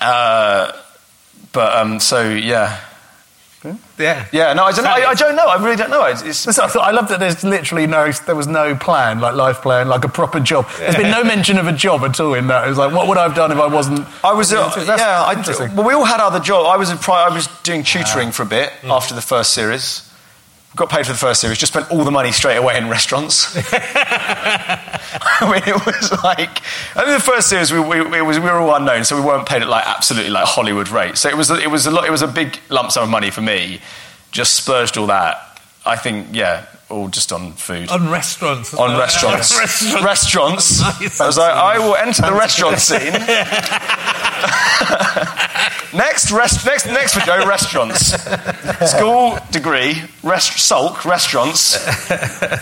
uh, but um, so yeah, Yeah. Yeah, no, I don't know. I, I don't know. I really don't know. It's, it's, I, thought, I love that there's literally no, there was no plan, like life plan, like a proper job. There's been no mention of a job at all in that. It was like, what would I have done if I wasn't? I was, uh, yeah. I, well, we all had other jobs. I was, a pri- I was doing tutoring for a bit after the first series. Got paid for the first series. Just spent all the money straight away in restaurants. *laughs* I mean, it was like I mean, the first series we, we, was, we were all unknown, so we weren't paid at like absolutely like Hollywood rates. So it was it was a lot. It was a big lump sum of money for me. Just splurged all that. I think yeah, all just on food. On restaurants. on *laughs* restaurants. Restaurants. restaurants. *laughs* Nice. I was like, I will enter the restaurant scene. *laughs* next, rest, next, next for Joe, restaurants. School degree, rest, sulk, restaurants.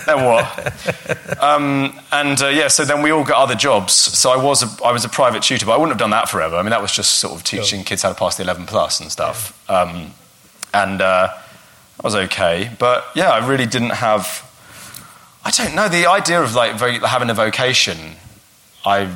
then what? Um, and uh, yeah, so then we all got other jobs. So I was a, I was a private tutor, but I wouldn't have done that forever. I mean, that was just sort of teaching kids how to pass the 11 plus and stuff. Um, and uh, that was okay. But yeah, I really didn't have. I don't know. The idea of like having a vocation, I,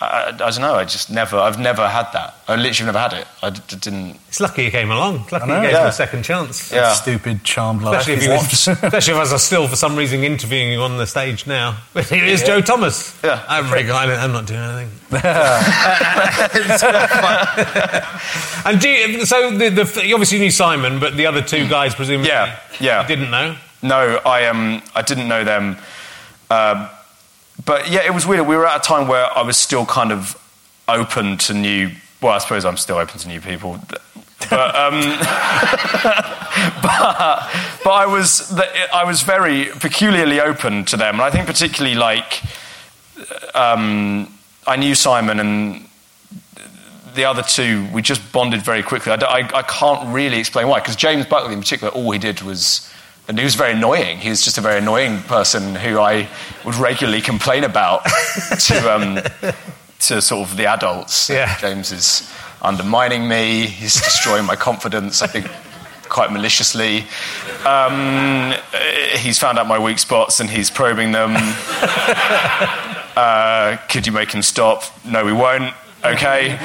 I, I don't know. I just never. I've never had that. I literally never had it. I d- didn't. It's lucky you came along. Lucky know, you gave yeah. you a second chance. Yeah. Stupid charmed life. Especially if, you What? *laughs* especially if I was still, for some reason, interviewing you on the stage now. *laughs* But here is Joe Thomas. Yeah. I'm very glad I'm not doing anything. *laughs* and do you, so the, the, you obviously knew Simon, but the other two guys presumably Yeah, yeah. didn't know. No, I um, I didn't know them. Um but yeah, it was weird. We were at a time where I was still kind of open to new. Well, I suppose I'm still open to new people. But, um, *laughs* but, but I was I was very peculiarly open to them, and I think particularly like um, I knew Simon and the other two. We just bonded very quickly. I, I, I can't really explain why, because James Buckley in particular, all he did was. And he was very annoying. He was just a very annoying person who I would regularly complain about *laughs* to um, to sort of the adults. Yeah. James is undermining me. He's destroying my confidence. I think quite maliciously. Um, he's found out my weak spots and he's probing them. *laughs* uh, could you make him stop? No, we won't. Okay.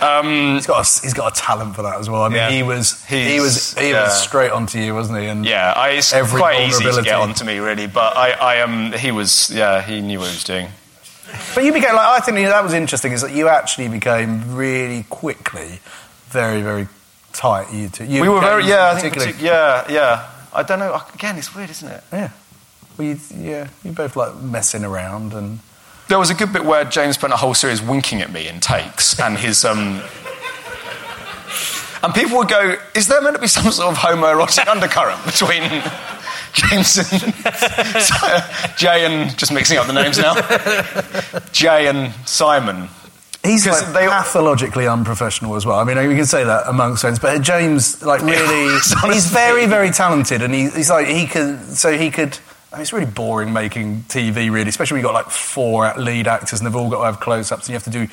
Um, He's got a, he's got a talent for that as well. I mean, Yeah. he was he He's- was he yeah. was straight onto you, wasn't he? And yeah, I, it's Every quite easy to vulnerability. get onto me, really. But I, I um, he was, yeah, he knew what he was doing. But you became like I think that was interesting is that you actually became really quickly very very tight. You two. You we were very, yeah, I think, partic- yeah, yeah. I don't know. Again, it's weird, isn't it? yeah. Well, you, yeah, you both like messing around and There was a good bit where James spent a whole series winking at me in takes, and his um, and people would go, "Is there meant to be some sort of homoerotic undercurrent between James and *laughs* Jay and just mixing up the names now, Jay and Simon?" He's like they- pathologically unprofessional as well. I mean, we can say that amongst friends, but James, like, really, *laughs* he's very, very talented, and he, he's like he could. So he could. I mean, it's really boring making TV, really, especially when you've got like four lead actors and they've all got to have close-ups, and you have to do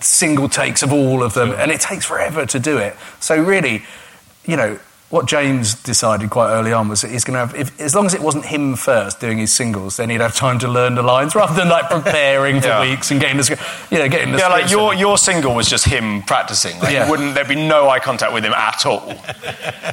single takes of all of them, and it takes forever to do it. So really, you know. What James decided quite early on was that he's going to have, if, as long as it wasn't him first doing his singles, then he'd have time to learn the lines *laughs* rather than like preparing for Yeah. weeks and getting the, sc- you know, getting the Yeah, like your and- your single was just him practicing. Like, Yeah. wouldn't there'd be no eye contact with him at all.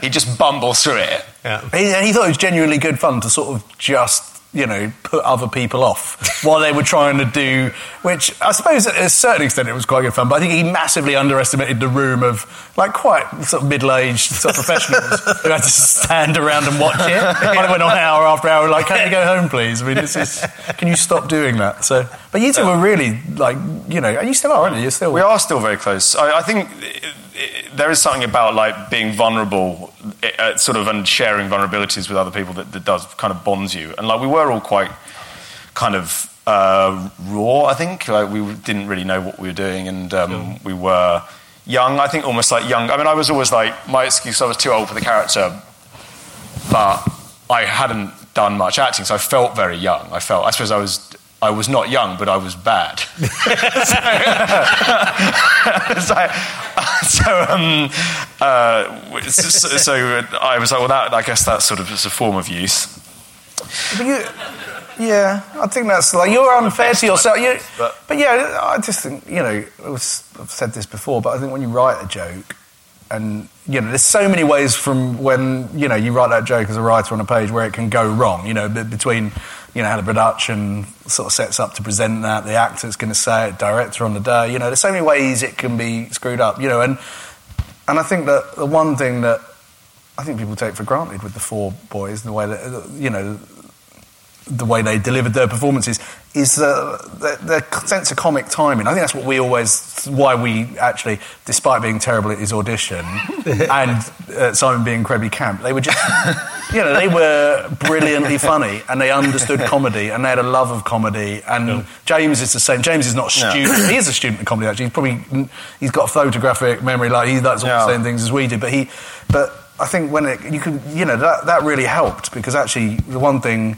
He'd just bumble through it. Yeah. He, and he thought it was genuinely good fun to sort of just, you know, put other people off *laughs* while they were trying to do, which I suppose at a certain extent it was quite good fun, but I think he massively underestimated the room of, like, quite sort of middle aged sort of professionals *laughs* who had to stand around and watch it. *laughs* While it went on hour after hour, like, can you go home, please? I mean, this is, can you stop doing that? So, but you two were really, like, you know, and you still are, aren't you? You're still. We are still very close. I, I think i- i- there is something about like being vulnerable, uh, sort of, and sharing vulnerabilities with other people that, that does kind of bonds you. And like we were all quite kind of uh, raw. I think like we didn't really know what we were doing, and um, we were young. I think almost like young. I mean, I was always like my excuse. I was too old for the character, but I hadn't done much acting, so I felt very young. I felt. I suppose I was. I was not young, but I was bad. *laughs* *laughs* so, so, um, uh, so, so I was like, well, that, I guess that sort of is a form of youth. But you, yeah, I think that's like you're unfair to yourself. You, but, but- yeah, I just think you know was, I've said this before, but I think when you write a joke, and you know, there's so many ways from when you know you write that joke as a writer on a page where it can go wrong. You know, between you know how the production sort of sets up to present that, the actor's going to say it, director on the day. You know, there's so many ways it can be screwed up. You know, and and I think that the one thing that I think people take for granted with the four boys, and the way that you know the way they delivered their performances is the, the, the sense of comic timing. I think that's what we always, why we actually, despite being terrible at his audition *laughs* and uh, Simon being incredibly camp, they were just, *laughs* you know, they were brilliantly *laughs* funny and they understood comedy and they had a love of comedy. And James is the same. James is not a No. student. He is a student of comedy actually. He's probably he's got a photographic memory like he does all Yeah. the same things as we do. But he, but I think when it you can, you know that that really helped because actually the one thing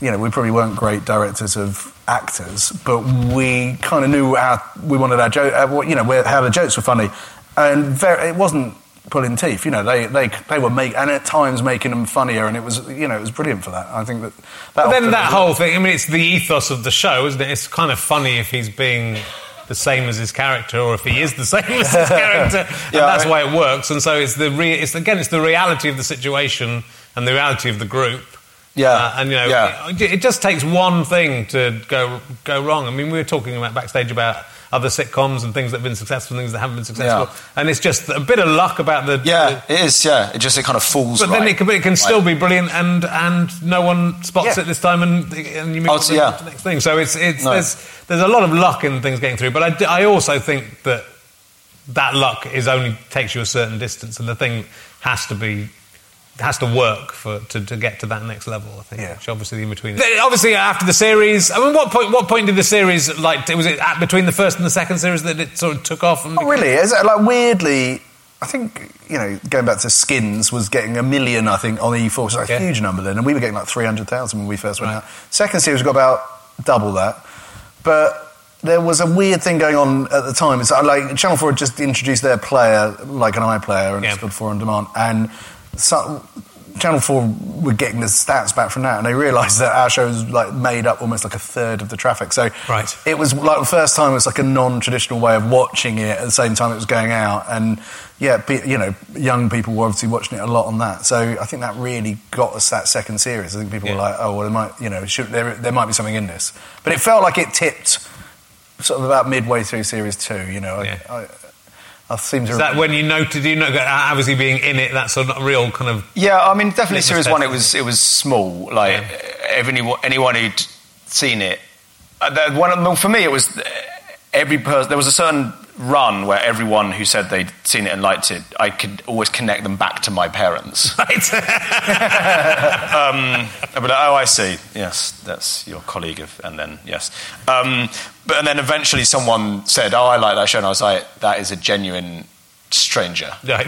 you know we probably weren't great directors of actors, but we kind of knew how we wanted our joke. Uh, you know where, how the jokes were funny, and very, it wasn't pulling teeth. You know they they they were make and at times making them funnier, and it was you know it was brilliant for that. I think that. that But then that whole thing, I mean, it's the ethos of the show, isn't it? It's kind of funny if he's being the same as his character or if he is the *laughs* same as his character. *laughs* and Yeah, that's I- why it works. And so it's the re- it's again, it's the reality of the situation and the reality of the group. Yeah. Uh, and you know, Yeah. it, it just takes one thing to go go wrong. I mean, we were talking about backstage about other sitcoms and things that have been successful, and things that haven't been successful, Yeah. and it's just a bit of luck about the Yeah, it is. Yeah, it just it kind of falls. but then it can, it can still be brilliant, and and no one spots Yeah. it this time, and, and you move Oh, on to, yeah. the next thing. So it's it's No. there's there's a lot of luck in things getting through, but I, I also think that that luck is only takes you a certain distance, and the thing has to be has to work for to, to get to that next level. I think. Yeah. Which obviously in between. Obviously uh, after the series, I mean, what point what point did the series like? Was it at between the first and the second series that it sort of took off? And Not really. Is it, uh, like weirdly, I think you know going back to Skins was getting a million. I think on E4, so Yeah. a huge number then, and we were getting like three hundred thousand when we first went out. Second series got about double that, but. There was a weird thing going on at the time. It's uh, like Channel Four had just introduced their player, like an iPlayer, and Yeah. it's called Four on Demand. And so, Channel Four were getting the stats back from that, and they realised that our shows like made up almost like a third of the traffic. So Right. it was like the first time it was like a non-traditional way of watching it at the same time it was going out and yeah you know young people were obviously watching it a lot on that so i think that really got us that second series i think people were like oh well there might you know should, there, there might be something in this but it felt like it tipped sort of about midway through series two you know Yeah. I, I, I seem to Is that when you noted you know obviously being in it That's a real kind of Yeah, I mean, definitely series one. It was it was small. Like anyone anyone who'd seen it. Uh, the one for me, it was every person. There was a certain run where everyone who said they'd seen it and liked it, I could always connect them back to my parents. *laughs* right. *laughs* um, like, oh, I see. Yes, that's your colleague of, and then yes. Um, but and then eventually someone said, oh, I like that show, and I was like, that is a genuine stranger. right.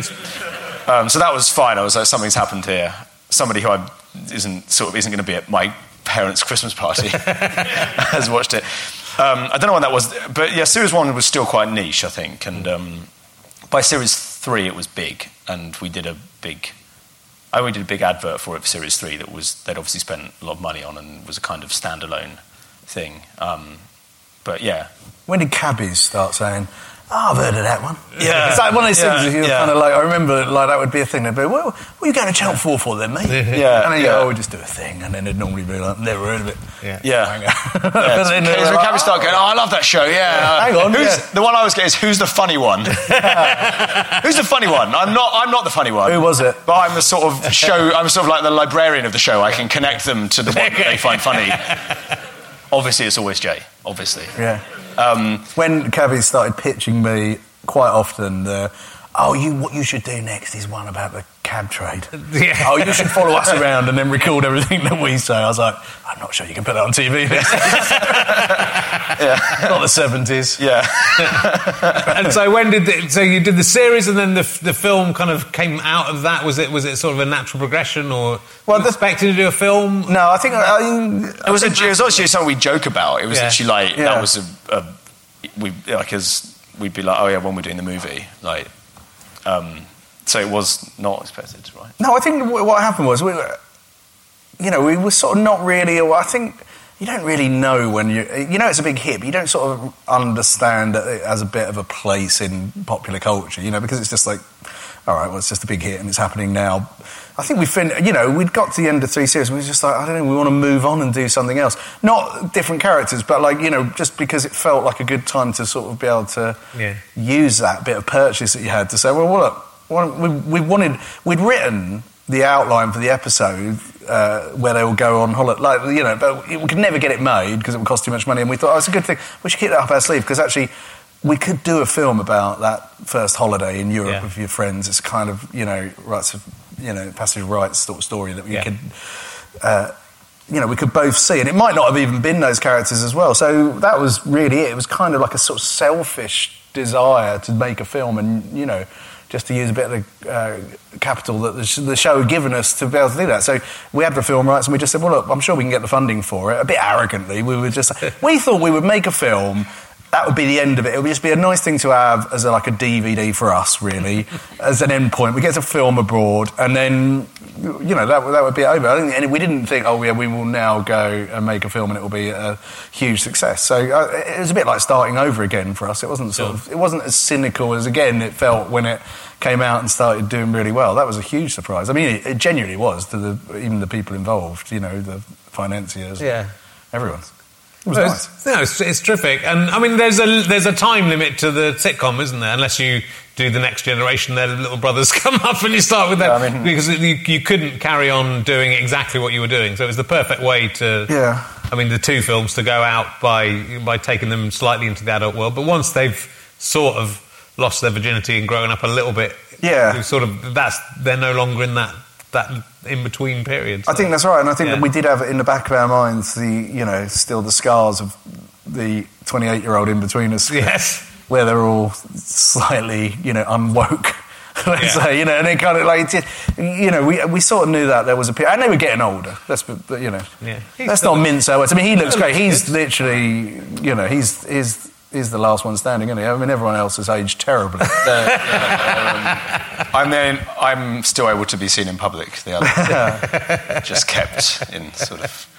Um, so that was fine. I was like, something's happened here. Somebody who I isn't sort of isn't going to be at my parents' Christmas party *laughs* has watched it. Um, I don't know when that was, but yeah, series one was still quite niche, I think. And um, by series three, it was big, and we did a big. I only did a big advert for it for series three that was they'd obviously spent a lot of money on and was a kind of standalone thing. Um, but yeah, when did cabbies start saying Oh, I've heard of that one. Yeah. It's like one of those Yeah, things you're yeah. kind of like, I remember like that would be a thing. They'd be, well, what are you going to Channel 4 for then, mate? Yeah, And then you yeah. go, oh, we just do a thing. And then they'd normally be like, never heard of it. Yeah. Yeah. Hang on. Yeah, *laughs* then they're like, start oh. going, oh, I love that show, yeah. Hang on, Who's, yeah. The one I was getting is, who's the funny one? *laughs* who's the funny one? I'm not, I'm not the funny one. Who was it? But I'm the sort of show, I'm sort of like the librarian of the show. I can connect them to the one that they find funny. *laughs* Obviously, it's always Jay, obviously. Yeah. Um, When cabbies started pitching me quite often, the, oh, you what you should do next is one about the cab trade. *laughs* Yeah. Oh, you should follow us around and then record everything that we say. I was like, I'm not sure you can put that on TV. *laughs* Not the 70s. yeah. *laughs* and so when did the, so you did the series and then the the film kind of came out of that? Was it was it sort of a natural progression or Well, well, the- expecting to do a film? No, I think I, It was, a, it was actually something we joke about. It was Yeah. actually like, Yeah. that was a, a we, like, as we'd be like, oh yeah, when we're doing the movie. Like, um, so it was not expected, right? No, I think what happened was we were, you know, we were sort of not really. I think you don't really know when you, you know, it's a big hit, but you don't sort of understand that it has a bit of a place in popular culture, you know, because it's just like all right, well, it's just a big hit and it's happening now. I think we fin- you know, we'd got to the end of three series and we were just like, I don't know, we want to move on and do something else. Not different characters, but like, you know, just because it felt like a good time to sort of be able to Yeah. use that bit of purchase that you had to say, well, well look, why don't we, we wanted, we'd written the outline for the episode uh, where they will go on holiday, like, you know, but we could never get it made because it would cost too much money. And we thought, oh, it's a good thing. We should keep that up our sleeve because actually we could do a film about that first holiday in Europe Yeah. with your friends. It's kind of, you know, rights of, you know, passive rights sort of story that we Yeah. could, uh, you know, we could both see. And it might not have even been those characters as well. So that was really it. It was kind of like a sort of selfish desire to make a film and, you know, just to use a bit of the uh, capital that the, sh- the show had given us to be able to do that. So we had the film rights and we just said, well, look, I'm sure we can get the funding for it. A bit arrogantly, we were just, *laughs* we thought we would make a film. That would be the end of it. It would just be a nice thing to have as a, like a DVD for us, really, *laughs* as an end point. We get to film abroad, and then you know that, would- that would be over. I think, and we didn't think, oh yeah, we will now go and make a film, and it will be a huge success. So uh, it was a bit like starting over again for us. It wasn't sort of, it wasn't as cynical as again it felt when it came out and started doing really well. That was a huge surprise. I mean, it, it genuinely was to the, even the people involved. You know, the financiers, Yeah. everyone. It was No, nice. it's, no, it's, it's terrific, and I mean, there's a there's a time limit to the sitcom, isn't there? Unless you do the next generation, their little brothers *laughs* come up, and you start with that Yeah, I mean- because you, you couldn't carry on doing exactly what you were doing. So it was the perfect way to. Yeah. I mean, the two films to go out by by taking them slightly into the adult world, but once they've sort of lost their virginity and grown up a little bit, Yeah. sort of that's they're no longer in that that in between period. I think that's right, and I think Yeah. that we did have in the back of our minds the, you know, still the scars of the 28 year old in between us. Yes. *laughs* Where they're all slightly, you know, unwoke. *laughs* Let's Yeah. say, you know, and it kind of like, you know, we, we sort of knew that there was a period, and they were getting older. Let's, but, you know, Yeah. He's let's not mince our words. I mean, he looks great. He's literally, you know, he's he's he's the last one standing, isn't he? I mean, everyone else has aged terribly. *laughs* I'm then I'm still able to be seen in public. The other *laughs* just kept in sort of.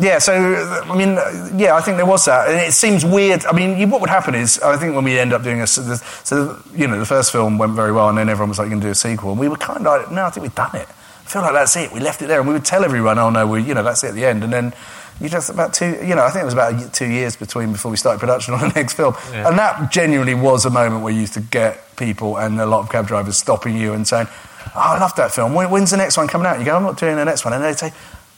Yeah, so I mean, uh, yeah, I think there was that, and it seems weird. I mean, you, what would happen is, I think when we end up doing a, so, so you know, the first film went very well, and then everyone was like, "Going to do a sequel," and we were kind of like, "No, I think we've done it." I feel like that's it. We left it there, and we would tell everyone, "Oh no, we, you know, that's it at the end." And then you just about two, you know, I think it was about two years between before we started production on the next film, Yeah. and that genuinely was a moment where you used to get people and a lot of cab drivers stopping you and saying, "Oh, I love that film. When's the next one coming out?" You go, "I'm not doing the next one," and they'd say,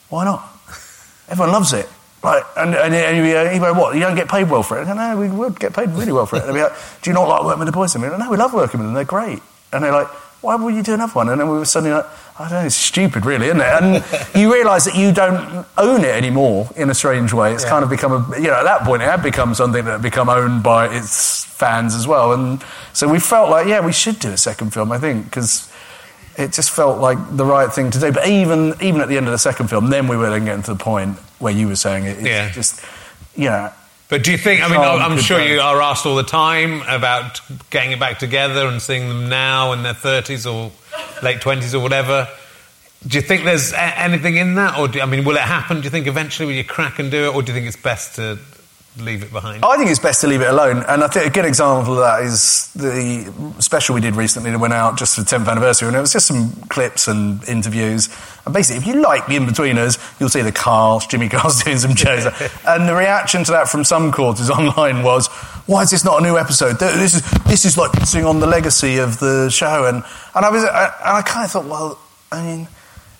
"Why not?" *laughs* Everyone loves it. Like, and, and, and you, uh, you go, what? You don't get paid well for it? I go, no, we would get paid really well for it. And they'd be like, do you not like working with the boys? And we go, no, we love working with them. They're great. And they're like, why would you do another one? And then we were suddenly like, I don't know, it's stupid, really, isn't it? And you realise that you don't own it anymore in a strange way. It's kind of become a, you know, at that point it had become something that had become owned by its fans as well. And so we felt like, yeah, we should do a second film, I think, because it just felt like the right thing to do. But even even at the end of the second film, then we were then getting to the point where you were saying it. It's Yeah. just, you know. But do you think? I mean, I'm sure you are asked all the time about getting it back together and seeing them now in their 30s or late 20s or whatever. Do you think there's a- anything in that, or do, I mean, will it happen? Do you think eventually will you crack and do it, or do you think it's best to leave it behind? I think it's best to leave it alone. And I think a good example of that is the special we did recently that went out just for the 10th anniversary. And it was just some clips and interviews. And basically, if you like The Inbetweeners, you'll see the cast, Jimmy Carr's *laughs* doing some shows. and the reaction to that from some quarters *laughs* online was, why is this not a new episode? This is, this is like pissing on the legacy of the show. And, and I was, I, and I kind of thought, well, I mean,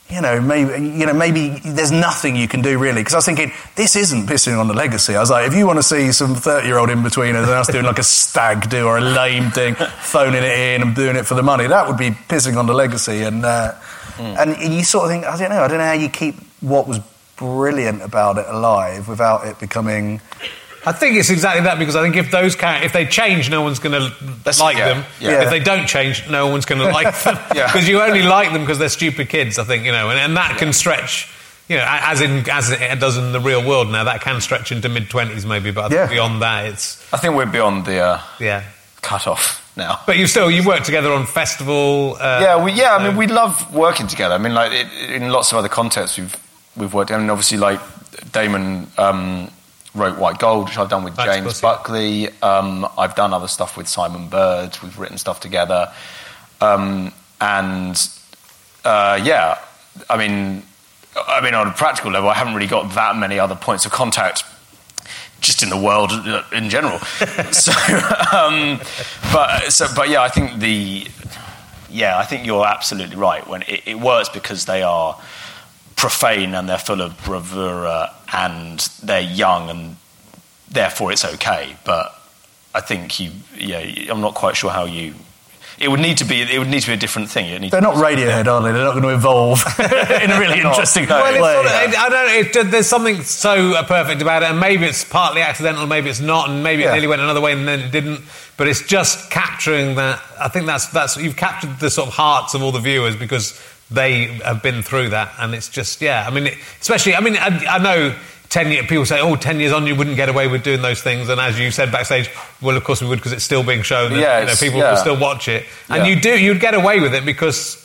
you know, maybe you know, maybe there's nothing you can do really. Because I was thinking, this isn't pissing on the legacy. I was like, if you want to see some thirty-year-old in betweeners and us doing like a stag do or a lame thing, phoning it in and doing it for the money, that would be pissing on the legacy. And uh, and you sort of think, I don't know, I don't know how you keep what was brilliant about it alive without it becoming. I think it's exactly that because I think if those char- if they change, no one's going to like yeah, them. yeah. If they don't change, no one's going to like *laughs* them Yeah. because you only like them because they're stupid kids. I think you know, and, and that can stretch. You know, as in as it does in the real world now, that can stretch into mid twenties maybe, but I think Yeah. beyond that, it's I think we're beyond the uh, yeah. cut off now. But you still you work together on festival. Uh, yeah, we, yeah. I mean, we love working together. I mean, like it, in lots of other contexts, we've we've worked. I mean, obviously, like Damon um, wrote White Gold, which I've done with That's James. Buckley. Um, I've done other stuff with Simon Bird. We've written stuff together. Um, and uh, yeah, I mean, I mean, on a practical level, I haven't really got that many other points of contact just in the world in general. *laughs* so, um, but so, but yeah, I think the yeah, I think you're absolutely right. When it, it works because they are profane and they're full of bravura and they're young and therefore it's okay. But I think you, yeah, I'm not quite sure how you. It would need to be. It would need to be a different thing. It need They're not Radiohead, are they? They're not going to evolve *laughs* in a really interesting no. way. Well, it's sort of, I don't know. It, there's something so uh, perfect about it, and maybe it's partly accidental, maybe it's not, and maybe Yeah. it nearly went another way and then it didn't. But it's just capturing that. I think that's that's you've captured the sort of hearts of all the viewers because they have been through that, and it's just yeah. I mean, it, especially I mean, I, I know. 10 years, people say, oh, 10 years on, you wouldn't get away with doing those things. And as you said backstage, well, of course we would because it's still being shown. And, Yeah, you know, people yeah. will still watch it. And Yeah. you do, you'd get away with it because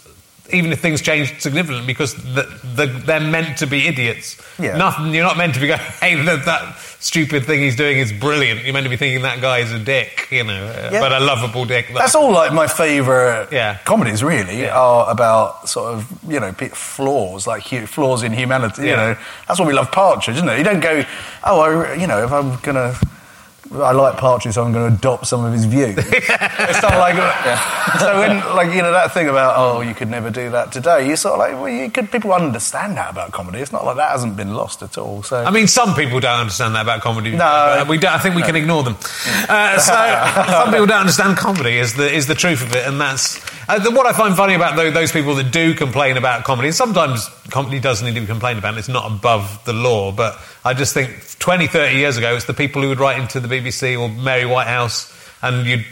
even if things change significantly, because the, the, they're meant to be idiots. Yeah. Nothing, you're not meant to be going, *laughs* hey, that, that stupid thing he's doing is brilliant. You're meant to be thinking that guy is a dick, you know, uh, Yeah. but a lovable dick. That's all like my favourite Yeah. comedies, really, Yeah. are about sort of, you know, flaws, like hu- flaws in humanity. You know, that's what we love Partridge, isn't it? You don't go, oh, I, you know, if I'm going to. I like Partridge, so I'm going to adopt some of his views. *laughs* it's not like so when like you know that thing about oh you could never do that today. You sort of like well you could people understand that about comedy. It's not like that hasn't been lost at all. So I mean, some people don't understand that about comedy. No. but we don't, I think we can ignore them. Uh, so *laughs* some people don't understand comedy is the is the truth of it, and that's uh, the, what I find funny about tho- those people that do complain about comedy. And sometimes comedy does need to be complained about; and it's not above the law. But I just think 20, 30 years ago, it's the people who would write into the BBC or Mary Whitehouse, and you'd.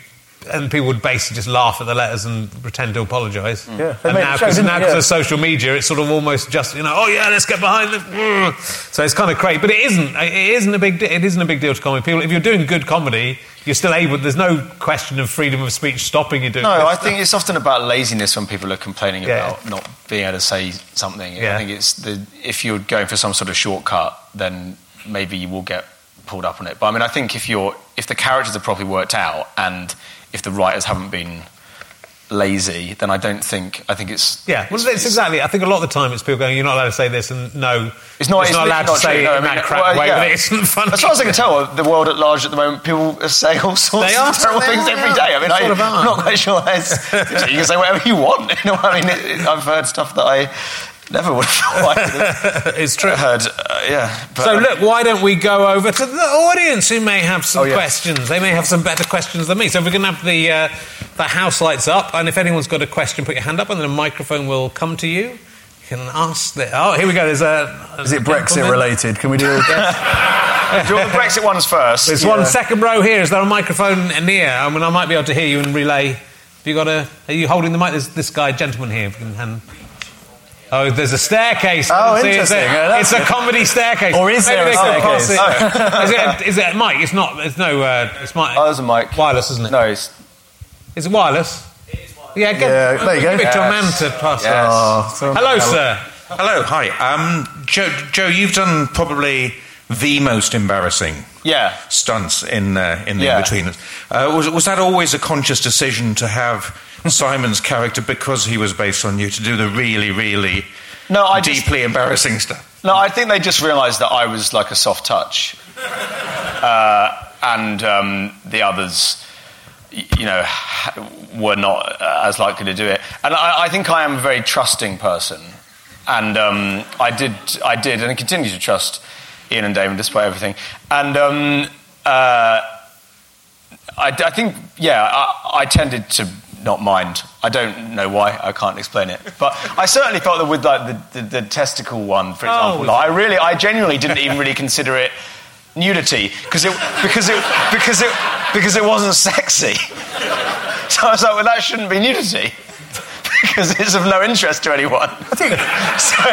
And people would basically just laugh at the letters and pretend to apologise. Yeah, they and now, because didn't now they? 'cause Yeah. of social media, it's sort of almost just you know, oh yeah, let's get behind the. Mm. So it's kind of crazy, but it isn't. It isn't a big. de- It isn't a big deal to comedy people. If you're doing good comedy, you're still able. There's no question of freedom of speech stopping you doing. No, good I stuff. think it's often about laziness when people are complaining Yeah. about not being able to say something. Yeah. I think it's the if you're going for some sort of shortcut, then maybe you will get pulled up on it. But I mean, I think if you're if the characters are properly worked out and if the writers haven't been lazy, then I don't think I think it's Yeah, well, it's exactly. I think a lot of the time it's people going, "You're not allowed to say this," and no, It's not, it's not allowed to not say true. it No, in I mean, that crap well, way. yeah. But it isn't funny. As far as I can tell, the world at large at the moment, people are saying all sorts of terrible things are, every yeah. day. I mean, I, sort of are. I'm not quite sure. *laughs* You can say whatever you want. *laughs* You know, I mean, it, I've heard stuff that I never would have thought I could have *laughs* it's true. heard. Uh, yeah. So um, look, why don't we go over to the audience who may have some Oh, yes. questions? They may have some better questions than me. So we're going to have the uh, the house lights up, and if anyone's got a question, put your hand up, and then a microphone will come to you. You can ask. The, oh, here we go. There's a. is it Brexit related? Can we do it? *laughs* do you want the Brexit ones first? There's one second row here. Is there a microphone near? I mean, I might be able to hear you and relay. Have you got a? Are you holding the mic? There's this guy, gentleman here. If you can hand. Oh, there's a staircase. Oh, See, it's a- interesting. Yeah, It's a comedy staircase. Or is Maybe there a they could pass staircase? it. *laughs* is, it is it a mic? It's not. There's no. Uh, it's mic. Oh, there's a mic. Wireless, isn't it? No, it's Is it wireless? Yeah, get, Yeah, there you go. give it to a man to pass Yes. Oh, so- Hello, sir. Hello, hi. Um, Joe, Joe, you've done probably the most embarrassing yeah. stunts in uh, in the Yeah. Inbetweeners. Uh, was, was that always a conscious decision to have Simon's character because he was based on you to do the really, really No, I just- deeply embarrassing stuff? No, I think they just realised that I was like a soft touch, *laughs* uh, and um, the others, you know, were not uh, as likely to do it. And I, I think I am a very trusting person, and um, I did, I did, and I continue to trust Iain and Damon despite everything. And um, uh, I, I think, yeah, I, I tended to not mind. I don't know why. I can't explain it. But I certainly felt that with like the, the, the testicle one, for example, was like, I really, I genuinely didn't even really consider it nudity because it because it because it because it wasn't sexy. *laughs* So I was like, well, that shouldn't be nudity. Because it's of no interest to anyone. I think- *laughs* so.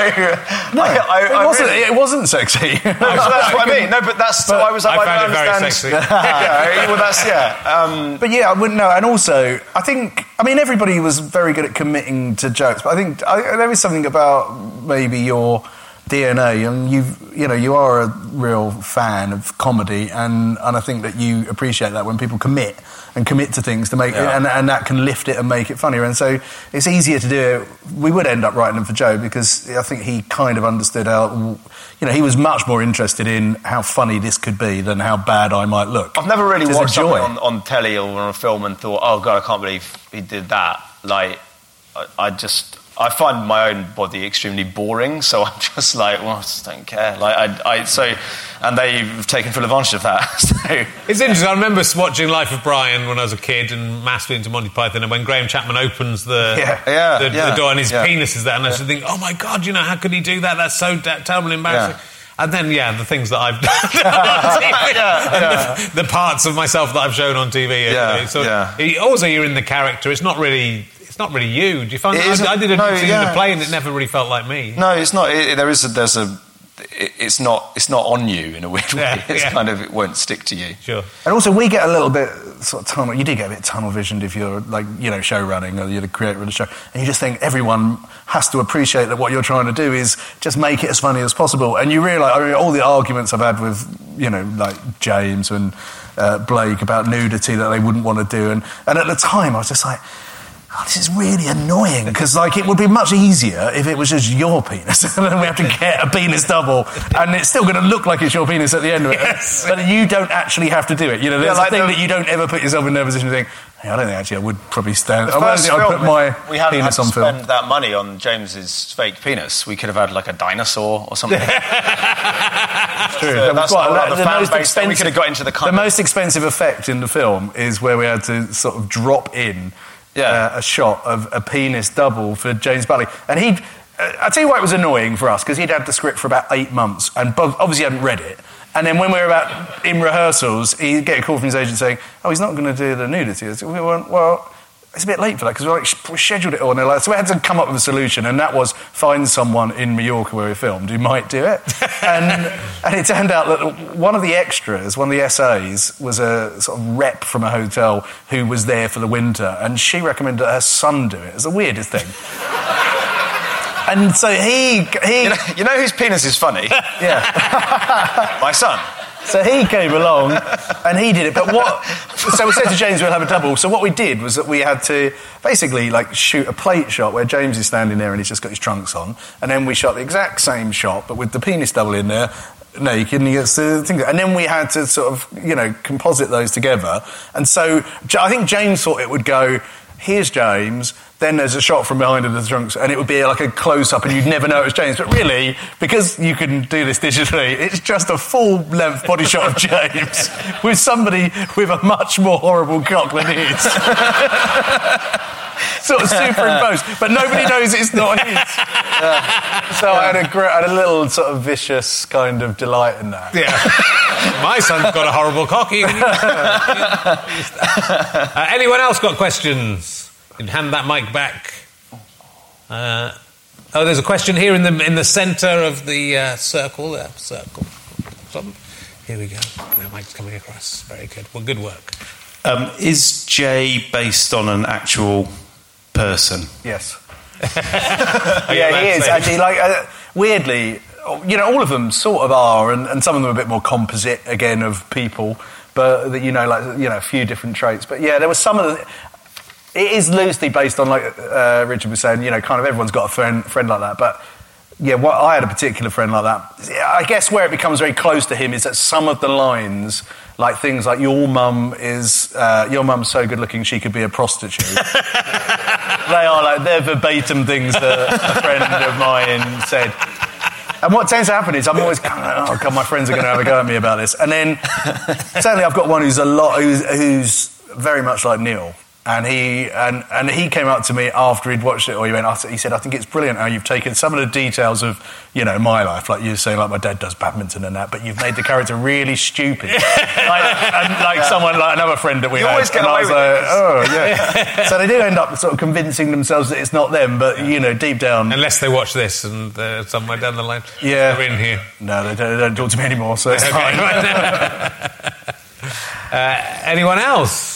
No, I, I, it, I wasn't, really- it wasn't sexy. no, so that's what I *laughs* mean. No, but that's. so I was I I, found it very sexy. *laughs* yeah, well, that's yeah. Um, But yeah, I wouldn't know. And also, I think, I mean, everybody was very good at committing to jokes, but I think I, there is something about maybe your DNA, and you you know you are a real fan of comedy, and and I think that you appreciate that when people commit and commit to things to make Yeah. and, and that can lift it and make it funnier. And so it's easier to do it. We would end up writing them for Joe because I think he kind of understood how you know he was much more interested in how funny this could be than how bad I might look. I've never really watched something on, on telly or on a film and thought, oh god, I can't believe he did that. Like, I, I just, I find my own body extremely boring, so *laughs* I'm just like, well, I just don't care. Like, I, I so, and they've taken full advantage of that. *laughs* so, It's interesting. I remember watching Life of Brian when I was a kid and massively into Monty Python. And when Graham Chapman opens the, Yeah. Yeah, the, yeah, the door and his yeah. penis is there, and I just think, oh my God, you know, how could he do that? That's so terrible and embarrassing. And then, yeah, the things that I've *laughs* done on TV, Yeah, and The, the parts of myself that I've shown on TV. Yeah, you know, so yeah. also, you're in the character. It's not really. It's not really you. Do you find? It I, I did a no, scene in yeah. the play, and it never really felt like me. no, it's not. It, there is a, there's a, it's not, it's not on you in a weird way. Yeah, *laughs* it's yeah. kind of, it won't stick to you. Sure. And also, we get a little bit sort of tunnel. You do get a bit tunnel visioned if you're like you know show running or you're the creator of the show, and you just think everyone has to appreciate that what you're trying to do is just make it as funny as possible. And you realise, I mean, all the arguments I've had with you know like James and uh, Blake about nudity that they wouldn't want to do, and and at the time I was just like. Oh, this is really annoying because, like, it would be much easier if it was just your penis, *laughs* and then we have to get a penis double, and it's still going to look like it's your penis at the end of it. Yes. But you don't actually have to do it. You know, Yeah, there's like a thing the- that you don't ever put yourself in their position to think, hey, I don't think actually I would probably stand. I don't think I'd film, put my we had penis to on film. spend that money on James's fake penis. We could have had like a dinosaur or something. *laughs* True. So that's quite a the- fan base we could have got into the The most expensive effect in the film is where we had to sort of drop in Yeah. uh, a shot of a penis double for James Buckley, and he'd. Uh, I tell you why it was annoying for us because he'd had the script for about eight months and obviously hadn't read it. And then when we were about in rehearsals, he'd get a call from his agent saying, "Oh, he's not going to do the nudity." We went, well. It's a bit late for that because we like we scheduled it all, and they're like, so we had to come up with a solution, and that was find someone in Mallorca where we filmed who might do it. *laughs* and, and it turned out that one of the extras, one of the SAs, was a sort of rep from a hotel who was there for the winter, and she recommended her son do it. It's the weirdest thing. *laughs* and so he he You know, you know whose penis is funny? yeah. *laughs* My son. So he came along and he did it. But what? So we said to James we'll have a double. So what we did was that we had to basically like shoot a plate shot where James is standing there and he's just got his trunks on, and then we shot the exact same shot but with the penis double in there. Naked and he gets the thing, and then we had to sort of, you know, composite those together. And so I think James thought it would go. Here's James. Then there's a shot from behind of the trunks, and it would be like a close up, and you'd never know it was James. But really, because you can do this digitally, it's just a full length body shot of James *laughs* with somebody with a much more horrible cock than his. *laughs* sort of superimposed, but nobody knows it's not his. *laughs* So I had a, gr- I had a little sort of vicious kind of delight in that. Yeah. My son's got a horrible cocky. uh, anyone else got questions? You can hand that mic back. Uh, oh, there's a question here in the in the centre of the uh, circle. There, circle. Here we go. The mic's coming across. Very good. Well, good work. Um, is Jay based on an actual person? Yes. *laughs* Yeah, he is say- actually. Like uh, weirdly, you know, all of them sort of are, and, and some of them are a bit more composite again of people. But that, you know, like you know, a few different traits. But yeah, there was some of the. It is loosely based on, like uh, Richard was saying, you know, kind of everyone's got a friend friend like that, but. Yeah, what, I had a particular friend like that. I guess where it becomes very close to him is that some of the lines, like things like "Your mum is uh, your mum's so good looking she could be a prostitute," *laughs* they are like they're verbatim things that a friend of mine said. And what tends to happen is I'm always kind of, oh god, my friends are going to have a go at me about this. And then certainly I've got one who's a lot who's, who's very much like Neil. And he and, and he came up to me after he'd watched it, or he went. He said, "I think it's brilliant how you've taken some of the details of, you know, my life, like you were saying, like my dad does badminton and that, but you've made the character really stupid, *laughs* like, and like someone like another friend that we You had. always get and I away was with like, it. oh yeah. *laughs* so they do end up sort of convincing themselves that it's not them, but you know, deep down, Unless they watch this and they're somewhere down the line. Yeah. They're in here. no, they don't, they don't talk to me anymore, so it's fine. *laughs* Uh, anyone else?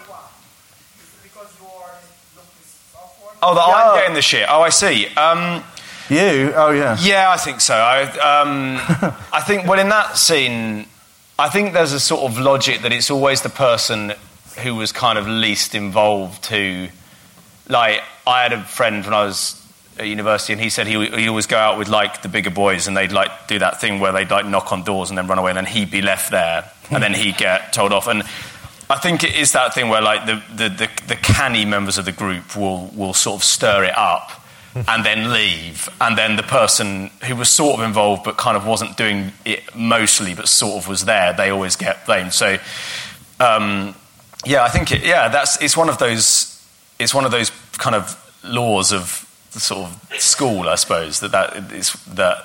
Oh, that I'm getting the shit. Oh, I see. Um, you? Oh, yeah. Yeah, I think so. I, um, *laughs* I think, well, in that scene, I think there's a sort of logic that it's always the person who was kind of least involved who, like, I had a friend when I was at university and he said he, he always go out with, like, the bigger boys and they'd, like, do that thing where they'd, like, knock on doors and then run away and then he'd be left there and then he'd get told off. And I think it is that thing where, like, the, the, the, the canny members of the group will, will sort of stir it up and then leave. And then the person who was sort of involved but kind of wasn't doing it mostly but sort of was there, they always get blamed. So, um, yeah, I think it, yeah, that's it's one of those it's one of those kind of laws of the sort of school, I suppose that that is that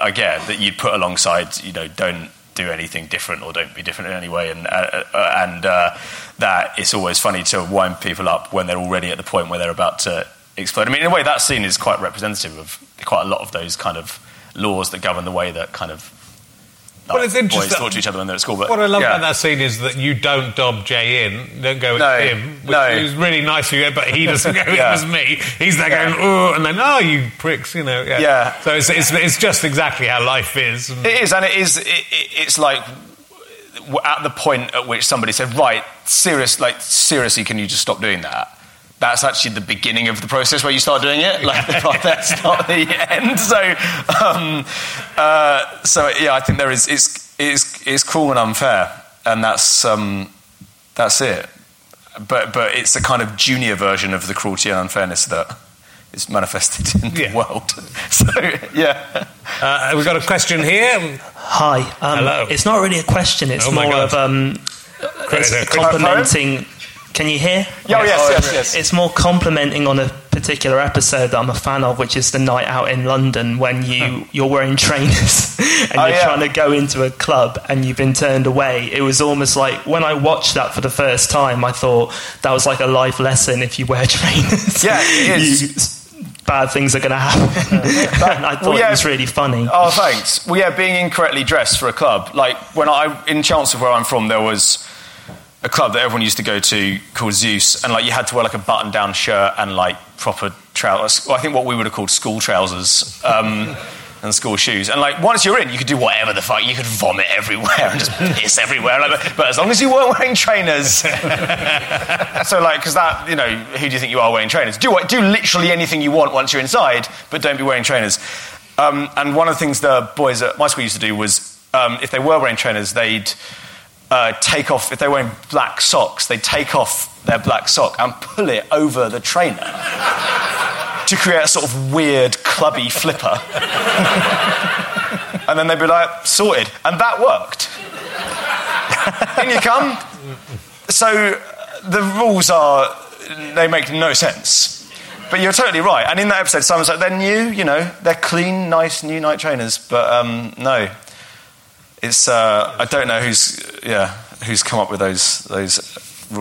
I get that you put alongside you know don't do anything different or don't be different in any way, and uh, uh, and uh, that it's always funny to wind people up when they're already at the point where they're about to explode. I mean, in a way, that scene is quite representative of quite a lot of those kind of laws that govern the way that kind of Well, it's interesting. boys talk to each other when they're at school. But What I love yeah. about that scene is that you don't dob Jay in, don't go with No, him, which no. is really nice of you, but he doesn't go *laughs* Yeah. with me. He's there Yeah. going, oh, and then, oh, you pricks, you know. Yeah. Yeah. So it's, it's, it's just exactly how life is. It is, and it is. It, it, it's like at the point at which somebody said, "Right, serious, like seriously, can you just stop doing that?" That's actually the beginning of the process where you start doing it. Like *laughs* that's not the end. So, um, uh, so yeah, I think there is. It's it's it's cruel and unfair, and that's um, that's it. But but it's a kind of junior version of the cruelty and unfairness that is manifested in the world. *laughs* So yeah. Uh, we've got a question here. Hi. Um, Hello. It's not really a question. It's Oh more God. of um, it's Quick- complimenting. Can you hear? Oh, yes, yes, yes. It's more complimenting on a particular episode that I'm a fan of, which is the night out in London when you hmm. you're wearing trainers *laughs* and Oh, you're yeah. trying to go into a club and you've been turned away. It was almost like when I watched that for the first time, I thought that was like a life lesson. If you wear *laughs* trainers, Yeah, it is. you- bad things are going to happen. *laughs* and I thought Well, yeah. it was really funny. Oh, thanks. Well, yeah, being incorrectly dressed for a club. Like when I in Chelmsford, where I'm from, there was a club that everyone used to go to called Zeus, and like you had to wear like a button-down shirt and like proper trousers. Well, I think what we would have called school trousers. Um, *laughs* And school shoes, and like once you're in, you could do whatever the fuck. You could vomit everywhere and just *laughs* piss everywhere. Like, but, as long as you weren't wearing trainers, *laughs* so like because that you know who do you think you are wearing trainers? Do? Do literally anything you want once you're inside, but don't be wearing trainers. Um, and one of the things the boys at my school used to do was um, if they were wearing trainers, they'd uh, take off if they were wearing black socks. They'd take off their black sock and pull it over the trainer *laughs* to create a sort of weird clubby flipper. *laughs* and then they'd be like, sorted. And that worked. *laughs* In you come. So the rules are, they make no sense. But you're totally right. And in that episode, Simon's like, they're new, you know, they're clean, nice, new night trainers. But um, no. It's, uh, I don't know who's, yeah, who's come up with those, those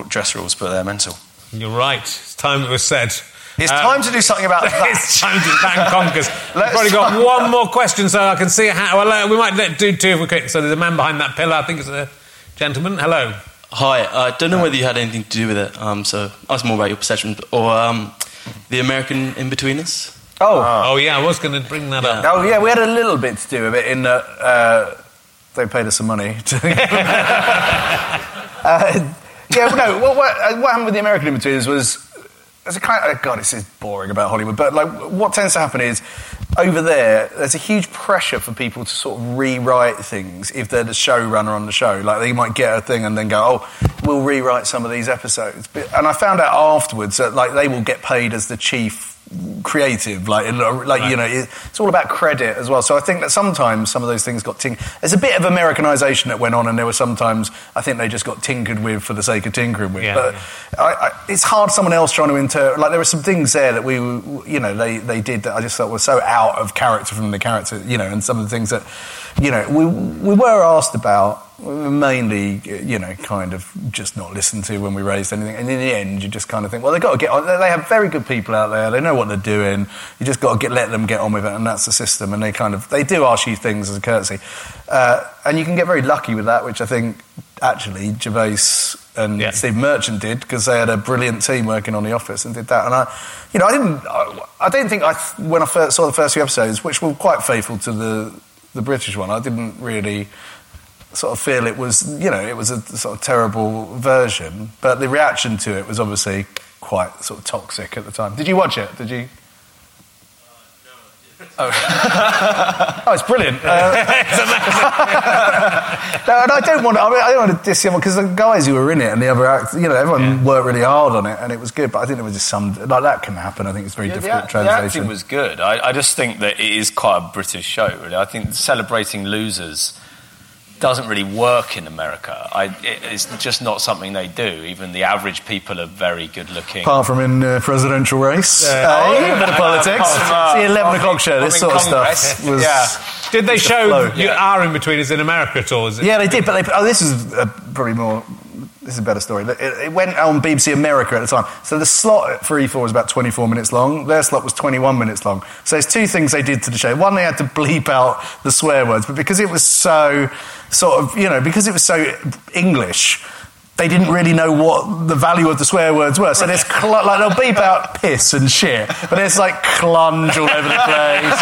dress rules, but they're mental. You're right. It's time it was said. It's Uh, time to do something about *laughs* that. it's time to that conquers. *laughs* We've Let's probably got one more question, so I can see how. Well, uh, we might let, do two if we quick. So there's a man behind that pillar. I think it's a gentleman. Hello. Hi, I don't know whether you had anything to do with it, um, so ask more about your perception. Or um, the American Inbetweeners? Oh. Oh yeah, I was going to bring that up. Oh yeah, we had a little bit to do with it in that uh, they paid us some money. To *laughs* uh, yeah, well, no. What, what, uh, what happened with the American Inbetweeners was there's a kind of, God, this is boring about Hollywood, but like what tends to happen is over there, there's a huge pressure for people to sort of rewrite things if they're the showrunner on the show. Like they might get a thing and then go, oh, we'll rewrite some of these episodes. But, and I found out afterwards that like they will get paid as the chief creative, like like you know, it's all about credit as well. So I think that sometimes some of those things got ting. There's a bit of Americanization that went on, and there were sometimes I think they just got tinkered with for the sake of tinkering with. Yeah, but I, I, it's hard someone else trying to interpret. Like there were some things there that we, you know, they they did that I just thought were so out of character from the character, you know, and some of the things that, you know, we we were asked about mainly, you know, kind of just not listened to when we raised anything. And in the end, you just kind of think, well, they've got to get on. They have very good people out there. They know what they're doing. You just got to get, let them get on with it, and that's the system. And they kind of they do ask you things as a courtesy, uh, and you can get very lucky with that, which I think actually Gervais and Steve Merchant did because they had a brilliant team working on The Office and did that. And I, you know, I didn't. I, I don't think I when I first saw the first few episodes, which were quite faithful to the the British one, I didn't really sort of feel it was, you know, it was a sort of terrible version. But the reaction to it was obviously quite sort of toxic at the time. Did you watch it? Did you? Oh. *laughs* oh, it's brilliant. Uh, *laughs* no, and I don't want. To, I, mean, I don't want to diss him because the guys who were in it and the other actors, you know, everyone worked really hard on it and it was good. But I think there was just some like that can happen. I think it's very Yeah, the, difficult act- the translation. acting was good. I, I just think that it is quite a British show, really. I think celebrating losers doesn't really work in America. I, it, it's just not something they do. Even the average people are very good looking. Apart from in uh, presidential race, Yeah. uh, Oh, a bit of politics. From, uh, It's the eleven o'clock show. This sort from of stuff was. Yeah. Did they show flow. you are in between us in America at all? Is it? Yeah, they did, but they, oh, this is uh, probably more. This is a better story. It, it went on BBC America at the time. So the slot for E4 was about 24 minutes long. Their slot was 21 minutes long. So there's two things they did to the show. One, they had to bleep out the swear words, but because it was so sort of, you know, because it was so English, they didn't really know what the value of the swear words were. So there's cl- like they'll beep out piss and shit, but there's like clunge all over the place,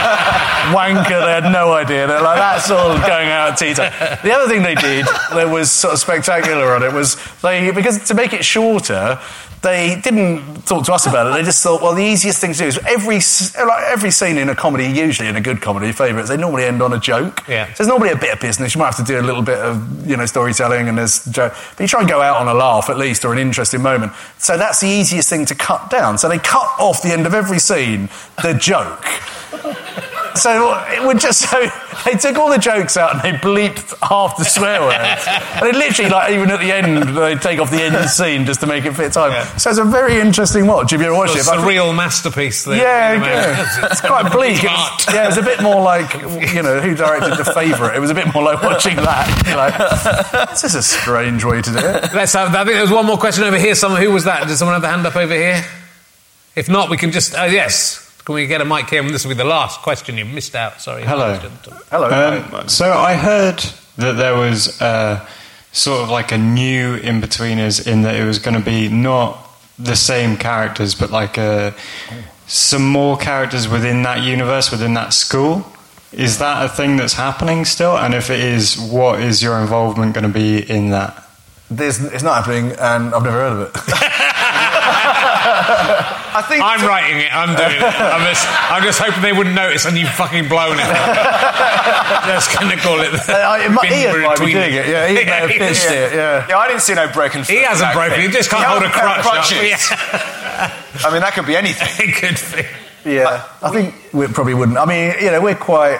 wanker. They had no idea. They're like that's all going out at tea time. The other thing they did that was sort of spectacular on it was they because to make it shorter. They didn't talk to us about it. They just thought, well, the easiest thing to do is every like every scene in a comedy, usually in a good comedy, favourites, they normally end on a joke. Yeah. So there's normally a bit of business. You might have to do a little bit of you know storytelling and there's joke, but you try and go out on a laugh at least or an interesting moment. So that's the easiest thing to cut down. So they cut off the end of every scene the joke. So it would just so *laughs* they took all the jokes out and they bleeped half the swear words. And it literally like even at the end they take off the end scene just to make it fit time. So it's a very interesting watch. If you ever watched It's it, a real masterpiece. There, yeah, yeah. it's quite *laughs* bleak. It was, yeah, it was a bit more like you know who directed the favourite. It was a bit more like watching that. You're like, *laughs* this is a strange way to do it. Let's have. I think there's one more question over here. Someone who was that? Did someone have their hand up over here? If not, we can just. Uh, yes. Can we get a mic here? And this will be the last question. You missed out. Sorry. Hello. Hello. Um, so I heard that there was uh, sort of like a new Inbetweeners in that it was going to be not the same characters, but like uh, some more characters within that universe, within that school. Is that a thing that's happening still? And if it is, what is your involvement going to be in that? There's, it's not happening, and I've never heard of it. *laughs* *laughs* I think I'm writing it. I'm doing it. I'm just, I'm just hoping they wouldn't notice, and you've fucking blown it. *laughs* just gonna call it. The Uh, it might- bin Iain might be between- doing it, yeah, he may have pitched *laughs* it, yeah. Yeah, I didn't see no broken foot. He hasn't broken. thing. He just can't He hold a crutch. Yeah. I mean, that could be anything. it could be. Yeah, I think we probably wouldn't. I mean, you know, we're quite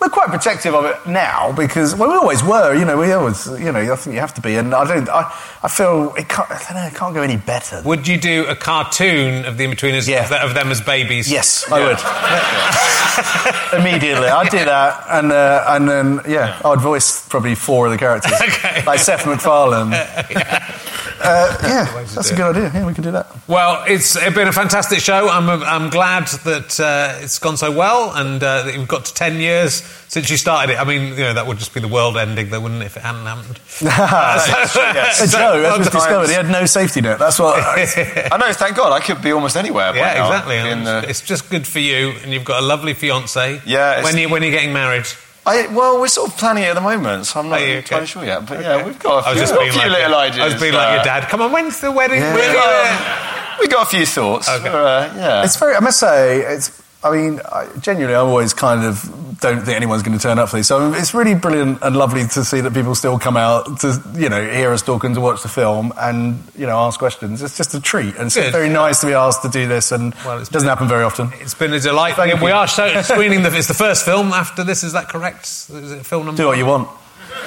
we're quite protective of it now because well, we always were. You know, we always, you know, I think you have to be. And I don't. I, I feel it can't. I don't know. It can't go any better. Would you do a cartoon of the Inbetweeners of, the- of them as babies? Yes, I would. *laughs* Immediately, I'd do that, and uh, and then yeah, I'd voice probably four of the characters, *laughs* like Seth MacFarlane. *laughs* Uh, yeah, that's a good idea. Yeah, we could do that. Well, it's it's been a fantastic show. I'm, I'm glad that uh, it's gone so well and uh, that you've got to 10 years since you started it. I mean, you know, that would just be the world ending, though, wouldn't it, if it hadn't happened? *laughs* Uh, so- Yes. *laughs* so- Joe, as was discovered, he had no safety net. That's what. *laughs* I know, thank God. I could be almost anywhere. Yeah, exactly. In the- It's just good for you, and you've got a lovely fiance. Yeah, When you when you're getting married. I, well, we're sort of planning it at the moment, so I'm not Are you entirely okay? sure yet. But yeah, we've got a I was few, just got a being few like little your- ideas. I was being like your dad. Come on, when's the wedding? Yeah. We're We got, we got a few thoughts. Okay. We're, uh, yeah. It's very. I must say, it's. I mean, I, genuinely, I always kind of don't think anyone's going to turn up for these. So it's really brilliant and lovely to see that people still come out to, you know, hear us talking, and to watch the film and, you know, ask questions. It's just a treat. And it's Good. very nice to be asked to do this, and Well, it doesn't happen very often. It's been a delight. Thank we you. are screening the. It's the first film after this. Is that correct? Is it film number? Do what you want.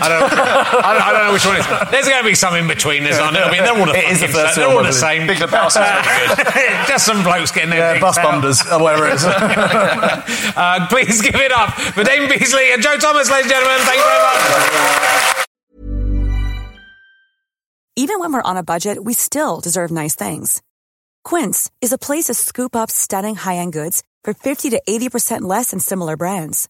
I don't, *laughs* I don't, I don't know which one it is. There's going to be some in between. There's on. It'll be, they're all the It is the first same. They're all the I same. Big Lebowski's really good. Just some blokes getting their Yeah, bus out. bunders, or whatever it is. *laughs* uh, please give it up for Damon Beesley and Joe Thomas, ladies and gentlemen. Thank you very much. Even when we're on a budget, we still deserve nice things. Quince is a place to scoop up stunning high-end goods for 50 to 80% less than similar brands.